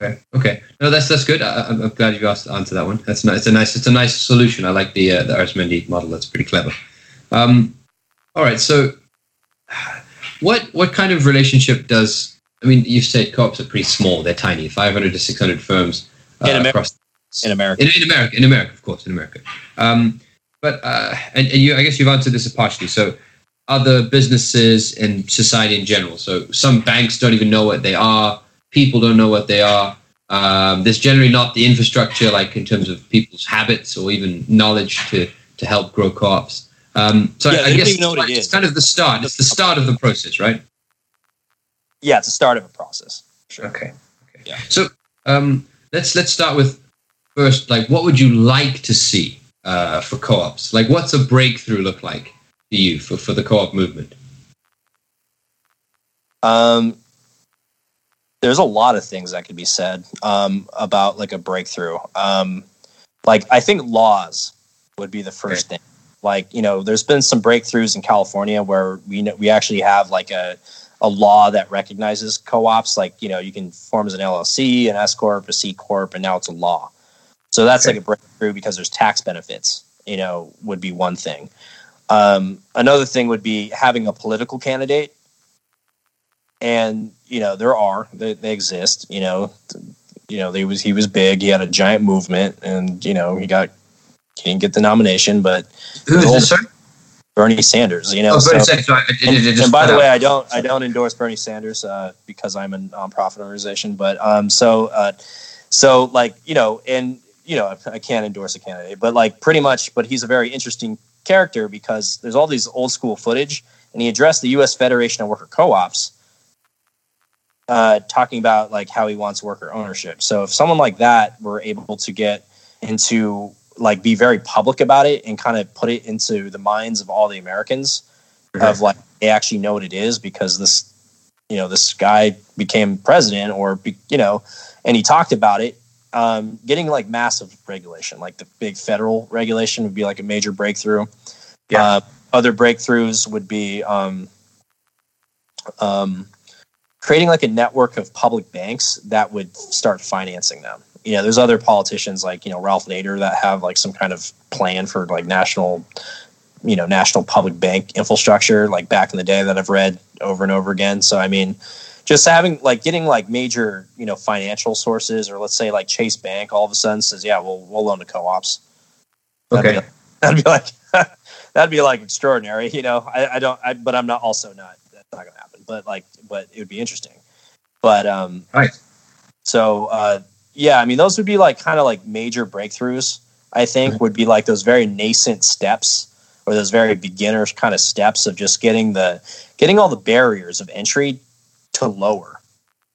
Okay. Okay. No, that's that's good. I, I'm I'm glad you asked answer that one. That's nice. It's a nice. It's a nice solution. I like the uh, the Arizmendi model. That's pretty clever. Um, all right. So, *sighs* what what kind of relationship does? I mean, you've said co-ops are pretty small. They're tiny. 500 to 600 firms uh, In America. across In America. in, in America, in America, of course, in America. Um, but uh, and, and you, I guess you've answered this partially. So, other businesses and society in general. So, some banks don't even know what they are. People don't know what they are. Um, there's generally not the infrastructure, like in terms of people's habits or even knowledge to to help grow co-ops. Um, so, Yeah, I, I guess know it it's kind of the start. It's the start of the process, right? Yeah, it's the start of a process. Sure. Okay. Okay. Yeah. So um, let's let's start with first. Like, what would you like to see uh, for co-ops? Like, what's a breakthrough look like to you for, for the co-op movement? Um, there's a lot of things that could be said um, about like a breakthrough. Um, like I think laws would be the first thing. Like you know, there's been some breakthroughs in California where we know, we actually have like a a law that recognizes co-ops. Like you know, you can form as an LLC, an S corp, a C corp, and now it's a law. So that's Okay. like a breakthrough because there's tax benefits. You know, would be one thing. Um, another thing would be having a political candidate and you know there are they, they exist you know you know he was he was big he had a giant movement and you know he got he didn't get the nomination but Who is this, Sorry. Bernie sanders you know Oh, so, Bernie Sanders. Sorry, and, it- it just and by the out. way i don't i don't endorse bernie sanders uh, because i'm a nonprofit organization but um so uh so like you know and you know, I can't endorse a candidate, but like pretty much, but he's a very interesting character because there's all these old school footage, and he addressed the U.S. Federation of Worker Co-ops, uh, talking about like how he wants worker ownership. So if someone like that were able to get into like be very public about it and kind of put it into the minds of all the Americans mm-hmm. of like they actually know what it is because this you know this guy became president or be, you know and he talked about it um, getting like massive regulation like the big federal regulation would be like a major breakthrough yeah. Uh, other breakthroughs would be um, um, creating like a network of public banks that would start financing them you know, there's other politicians like you know Ralph Nader that have like some kind of plan for like national, you know, national public bank infrastructure like back in the day that I've read over and over again. So I mean, just having like getting like major you know financial sources or let's say like Chase Bank all of a sudden says yeah we'll we'll loan to co-ops. Okay, that'd be, *laughs* that'd be like *laughs* that'd be like extraordinary. You know, I, I don't, I, but I'm not also not that's not gonna happen. But like, but it would be interesting. But um, right. So uh, yeah, I mean, those would be like kind of like major breakthroughs. I think mm-hmm. would be like those very nascent steps or those very beginners kind of steps of just getting the getting all the barriers of entry to lower.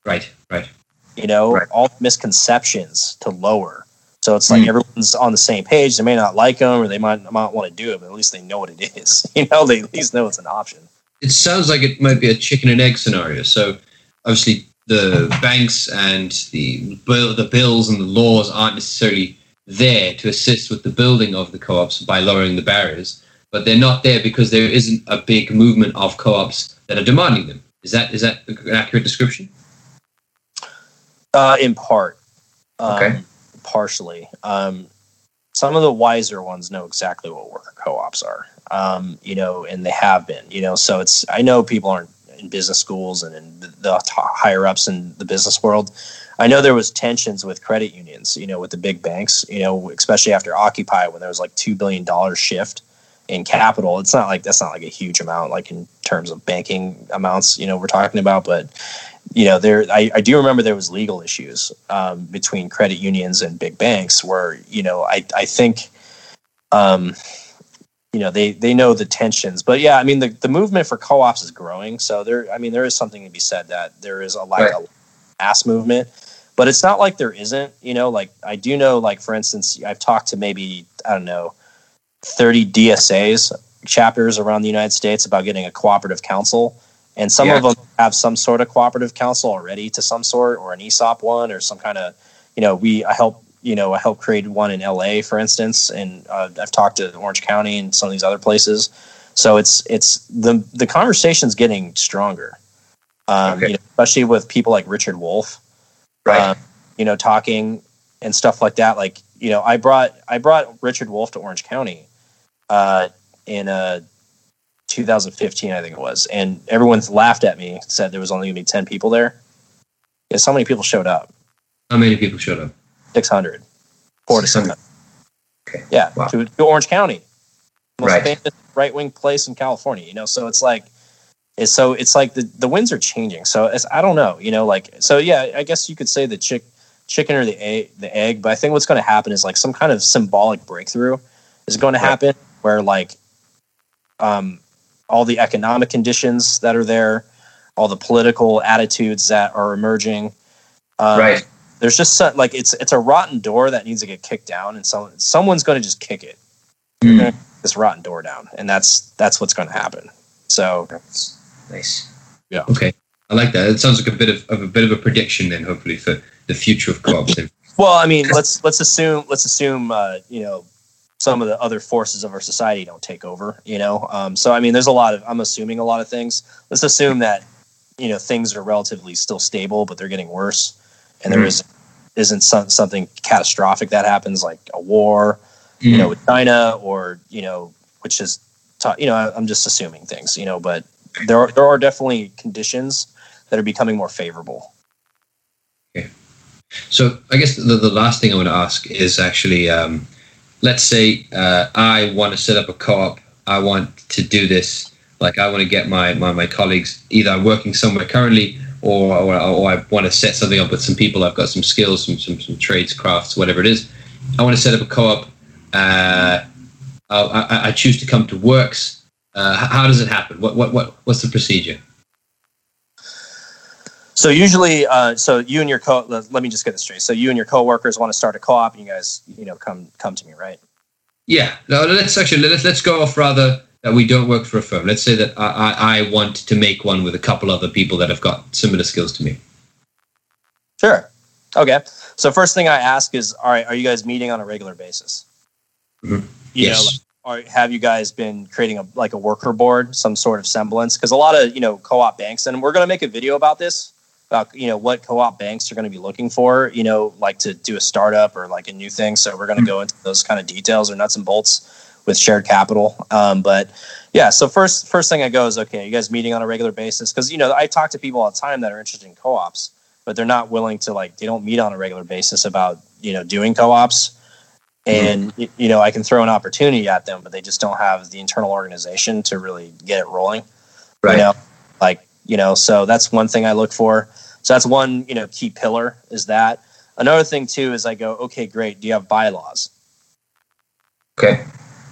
Right, right. You know, right. all misconceptions to lower. So it's like mm. everyone's on the same page. They may not like them or they might not want to do it, but at least they know what it is. *laughs* You know, they at least know it's an option. It sounds like it might be a chicken and egg scenario. So obviously the banks and the the bills and the laws aren't necessarily there to assist with the building of the co-ops by lowering the barriers, but they're not there because there isn't a big movement of co-ops that are demanding them. Is that is that an accurate description? Uh, in part, um, partially. Um, some of the wiser ones know exactly what worker co-ops are. Um, you know, and they have been. You know, so it's I know people aren't in business schools and in the higher ups in the business world. I know there was tensions with credit unions, you know, with the big banks, you know, especially after Occupy when there was like two billion dollar shift in capital. It's not like that's not like a huge amount, like in terms of banking amounts, you know, we're talking about, but you know, there I, I do remember there was legal issues um, between credit unions and big banks where you know I I think. Um, you know they they know the tensions but yeah i mean the, the movement for co-ops is growing so there i mean there is something to be said that there is a like right. a mass movement but it's not like there isn't you know like i do know like for instance i've talked to maybe i don't know 30 dsas chapters around the united states about getting a cooperative council and some yeah. of them have some sort of cooperative council already to some sort or an esop one or some kind of you know we i help you know, I helped create one in LA, for instance, and uh, I've talked to Orange County and some of these other places. So it's it's the the conversation's getting stronger, um, okay. you know, especially with people like Richard Wolff, right? Um, you know, talking and stuff like that. Like you know, I brought I brought Richard Wolff to Orange County uh, in uh, 2015, I think it was, and everyone laughed at me, said there was only going to be 10 people there. Because how many people showed up? How many people showed up? 600. Four to 600. Okay. Yeah, wow. to, to, Orange County. Most right. famous right wing place in California, you know? So it's like, it's, so it's like the, the winds are changing. So it's, I don't know, you know, like, so yeah, I guess you could say the chick, chicken or the egg, the egg, but I think what's going to happen is like some kind of symbolic breakthrough is going to happen right. where like, um, all the economic conditions that are there, all the political attitudes that are emerging, um, right there's just some, like it's it's a rotten door that needs to get kicked down, and so someone's going to just kick it. Mm. This rotten door down, and that's that's what's going to happen. So that's nice. Yeah. Okay, I like that. It sounds like a bit of, of a bit of a prediction then, hopefully for the future of co-ops. well, I mean, let's let's assume let's assume uh, you know some of the other forces of our society don't take over. You know, um, so I mean, there's a lot of I'm assuming a lot of things. Let's assume that you know things are relatively still stable, but they're getting worse, and there is isn't some, something catastrophic that happens like a war, mm. you know, mm. with China or you know, which is, t- you know, I'm just assuming things, you know, but there are, there are definitely conditions that are becoming more favorable. Okay. So I guess the, the last thing I want to ask is actually, um, let's say uh, I want to set up a co-op. I want to do this. Like I want to get my, my, my colleagues, either I'm working somewhere currently or, or, or I want to set something up with some people. I've got some skills, some, some, some trades, crafts, whatever it is. I want to set up a co-op. Uh, I, I, choose to come to WORCS. Uh, how does it happen? What what what what's the procedure? So usually, uh, so you and your co let me just get this straight. So you and your coworkers want to start a co-op, and you guys, you know, come come to me, right? Yeah. No, let's actually let's let's go off rather that we don't work for a firm. Let's say that I, I, I want to make one with a couple other people that have got similar skills to me. Sure. Okay. So first thing I ask is, all right, are you guys meeting on a regular basis? Mm-hmm. Yes. know, like, have you guys been creating a like a worker board, some sort of semblance? Because a lot of you know co-op banks, and we're going to make a video about this about you know what co-op banks are going to be looking for, you know, like to do a startup or like a new thing. So we're going to go into those kind of details or nuts and bolts with shared capital. Um, but yeah, so first first thing I go is okay, you guys meeting on a regular basis because you know I talk to people all the time that are interested in co-ops, but they're not willing to like they don't meet on a regular basis about you know doing co-ops. And mm-hmm. you know I can throw an opportunity at them, but they just don't have the internal organization to really get it rolling. Right. You know, like you know, so that's one thing I look for. So that's one you know key pillar is that. Another thing too is I go, okay, great. Do you have bylaws? Okay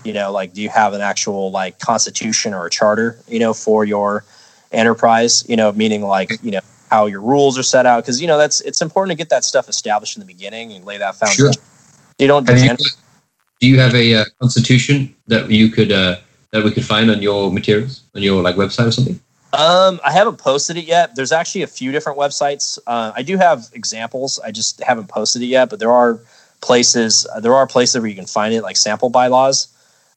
you know like do you have an actual like constitution or a charter you know for your enterprise you know meaning like you know how your rules are set out because you know that's it's important to get that stuff established in the beginning and lay that foundation sure. you don't you, do you have a uh, constitution that you could uh, that we could find on your materials on your like website or something um, I haven't posted it yet. There's actually a few different websites. Uh, I do have examples. I just haven't posted it yet. But there are places. There are places where you can find it, like sample bylaws.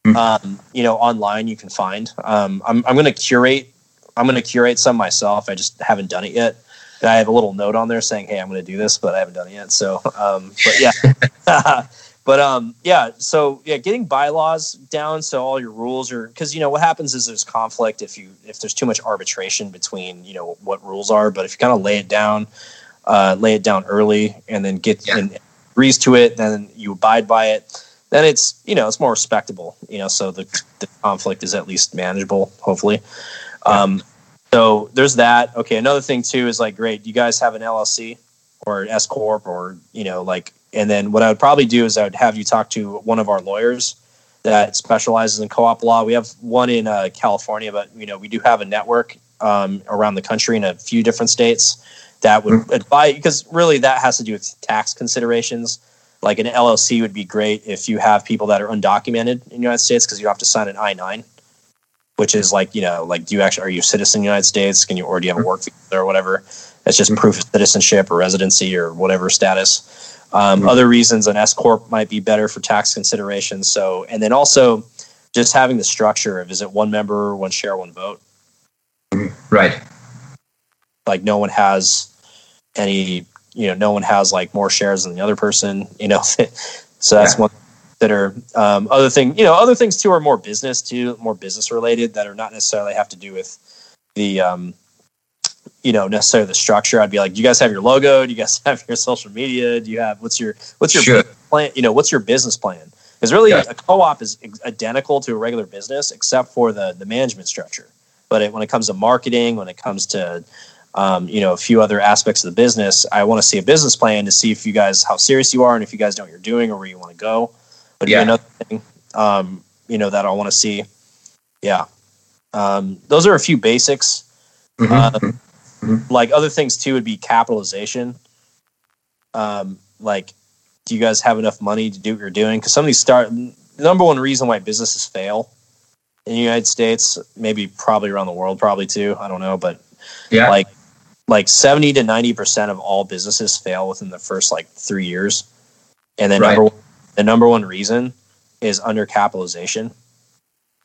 Mm-hmm. um, you know, online you can find. Um, I'm, I'm going to curate. I'm going to curate some myself. I just haven't done it yet. And I have a little note on there saying, "Hey, I'm going to do this," but I haven't done it yet. So, um, but yeah, *laughs* but um, yeah. So yeah, getting bylaws down so all your rules are because you know what happens is there's conflict if you if there's too much arbitration between you know what rules are. But if you kind of lay it down, uh, lay it down early, and then get yeah. and agrees to it, then you abide by it then it's you know it's more respectable you know so the, the conflict is at least manageable hopefully. Um, so there's that. Okay another thing too is like great you guys have an llc or an s corp or you know like and then what i would probably do is i would have you talk to one of our lawyers that specializes in co-op law. We have one in uh, california but you know we do have a network um, around the country in a few different states that would mm-hmm. advise because really that has to do with tax considerations like an LLC would be great if you have people that are undocumented in the United States because you have to sign an I nine, which is like you know like do you actually are you a citizen in the United States? Can you or do you have a work visa or whatever? It's just proof of citizenship or residency or whatever status. Um, mm-hmm. Other reasons an S corp might be better for tax considerations. So and then also just having the structure of is it one member, one share, one vote. Right. Like no one has any you know no one has like more shares than the other person you know *laughs* so that's yeah. one that are um, other thing you know other things too are more business too more business related that are not necessarily have to do with the um, you know necessarily the structure i'd be like do you guys have your logo do you guys *laughs* have your social media do you have what's your what's your sure. plan you know what's your business plan because really yeah. a co-op is identical to a regular business except for the the management structure but it, when it comes to marketing when it comes to um, you know, a few other aspects of the business. I want to see a business plan to see if you guys how serious you are and if you guys know what you're doing or where you want to go. But yeah, another thing, um, you know, that I want to see. Yeah, um, those are a few basics. Mm-hmm. Um, mm-hmm. Like other things too would be capitalization. Um, like, do you guys have enough money to do what you're doing? Because some of these start. The number one reason why businesses fail in the United States, maybe probably around the world, probably too. I don't know, but yeah, like like 70 to 90% of all businesses fail within the first like three years. And then right. number the number one reason is undercapitalization.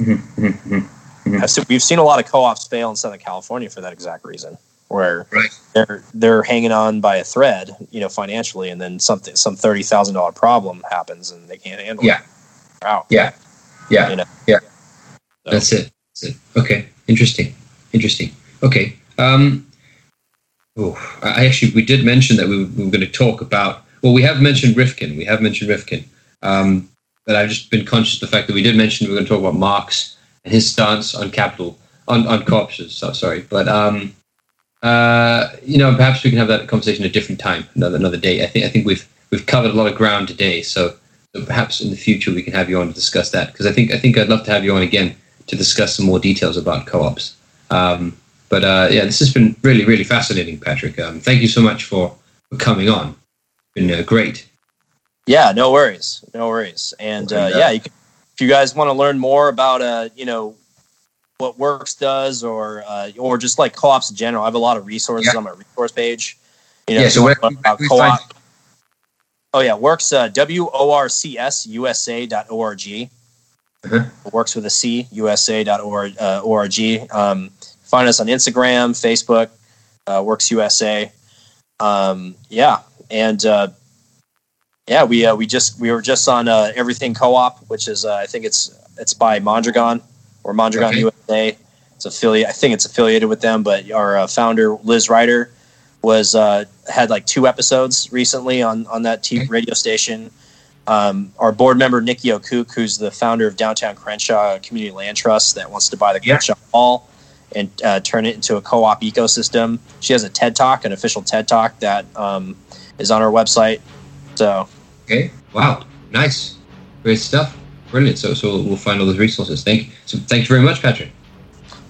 Mm-hmm, mm-hmm, mm-hmm. Seen, we've seen a lot of co-ops fail in Southern California for that exact reason, where right. they're they're hanging on by a thread, you know, financially, and then something some thirty thousand dollar problem happens and they can't handle yeah. it. Wow. Yeah. Yeah. You know? Yeah. So. That's it. That's it. Okay. Interesting. Interesting. Okay. Um, Oh, I actually we did mention that we were, we were, going to talk about. Well, we have mentioned Rifkin. We have mentioned Rifkin. Um, but I've just been conscious of the fact that we did mention we are going to talk about Marx and his stance on capital on on corpses. So sorry, but um, uh, you know, perhaps we can have that conversation at a different time, another another day. I think I think we've we've covered a lot of ground today. So So perhaps in the future we can have you on to discuss that because I think I think I'd love to have you on again to discuss some more details about co-ops. Um, but uh, yeah, this has been really really fascinating, Patrick. Um, thank you so much for, for coming on. It's been uh, great. Yeah, no worries, no worries. And uh, yeah, you can, if you guys want to learn more about uh, you know what WORCS does, or uh, or just like co-ops in general, I have a lot of resources yeah. on my resource page. You know, yeah, so where, about co-op. Oh yeah, WORCS uh, w o r c s u s a dot o r g. WORCS with a C USA dot. Uh, org. Um, find us on Instagram, Facebook, uh, WORCS USA. Um, yeah, and uh, yeah, we uh, we just we were just on uh, Everything Co-op, which is uh, I think it's it's by Mondragon or Mondragon okay. USA. It's affiliate. I think it's affiliated with them, but our uh, founder Liz Ryder was uh, had like two episodes recently on on that TV radio station. Um, our board member Niki Okuk, who's the founder of Downtown Crenshaw Community Land Trust, that wants to buy the Crenshaw yeah. Mall and uh, turn it into a co-op ecosystem. She has a TED Talk, an official TED Talk that um, is on our website. So, okay, wow, nice, great stuff, brilliant. So, so we'll find all those resources. Thank you. So, thank you very much, Patrick.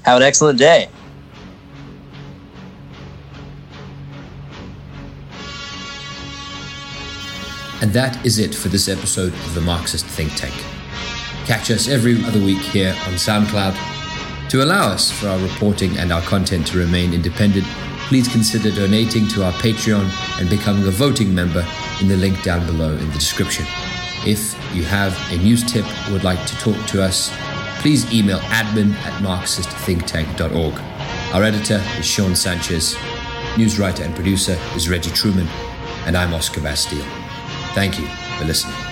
Have an excellent day. And that is it for this episode of the Marxist Think Tank. Catch us every other week here on SoundCloud. To allow us for our reporting and our content to remain independent, please consider donating to our Patreon and becoming a voting member in the link down below in the description. If you have a news tip or would like to talk to us, please email admin at marxistthinktank.org. Our editor is Sean Sanchez, news writer and producer is Reggie Truman, and I'm Oscar Bastille. Thank you for listening.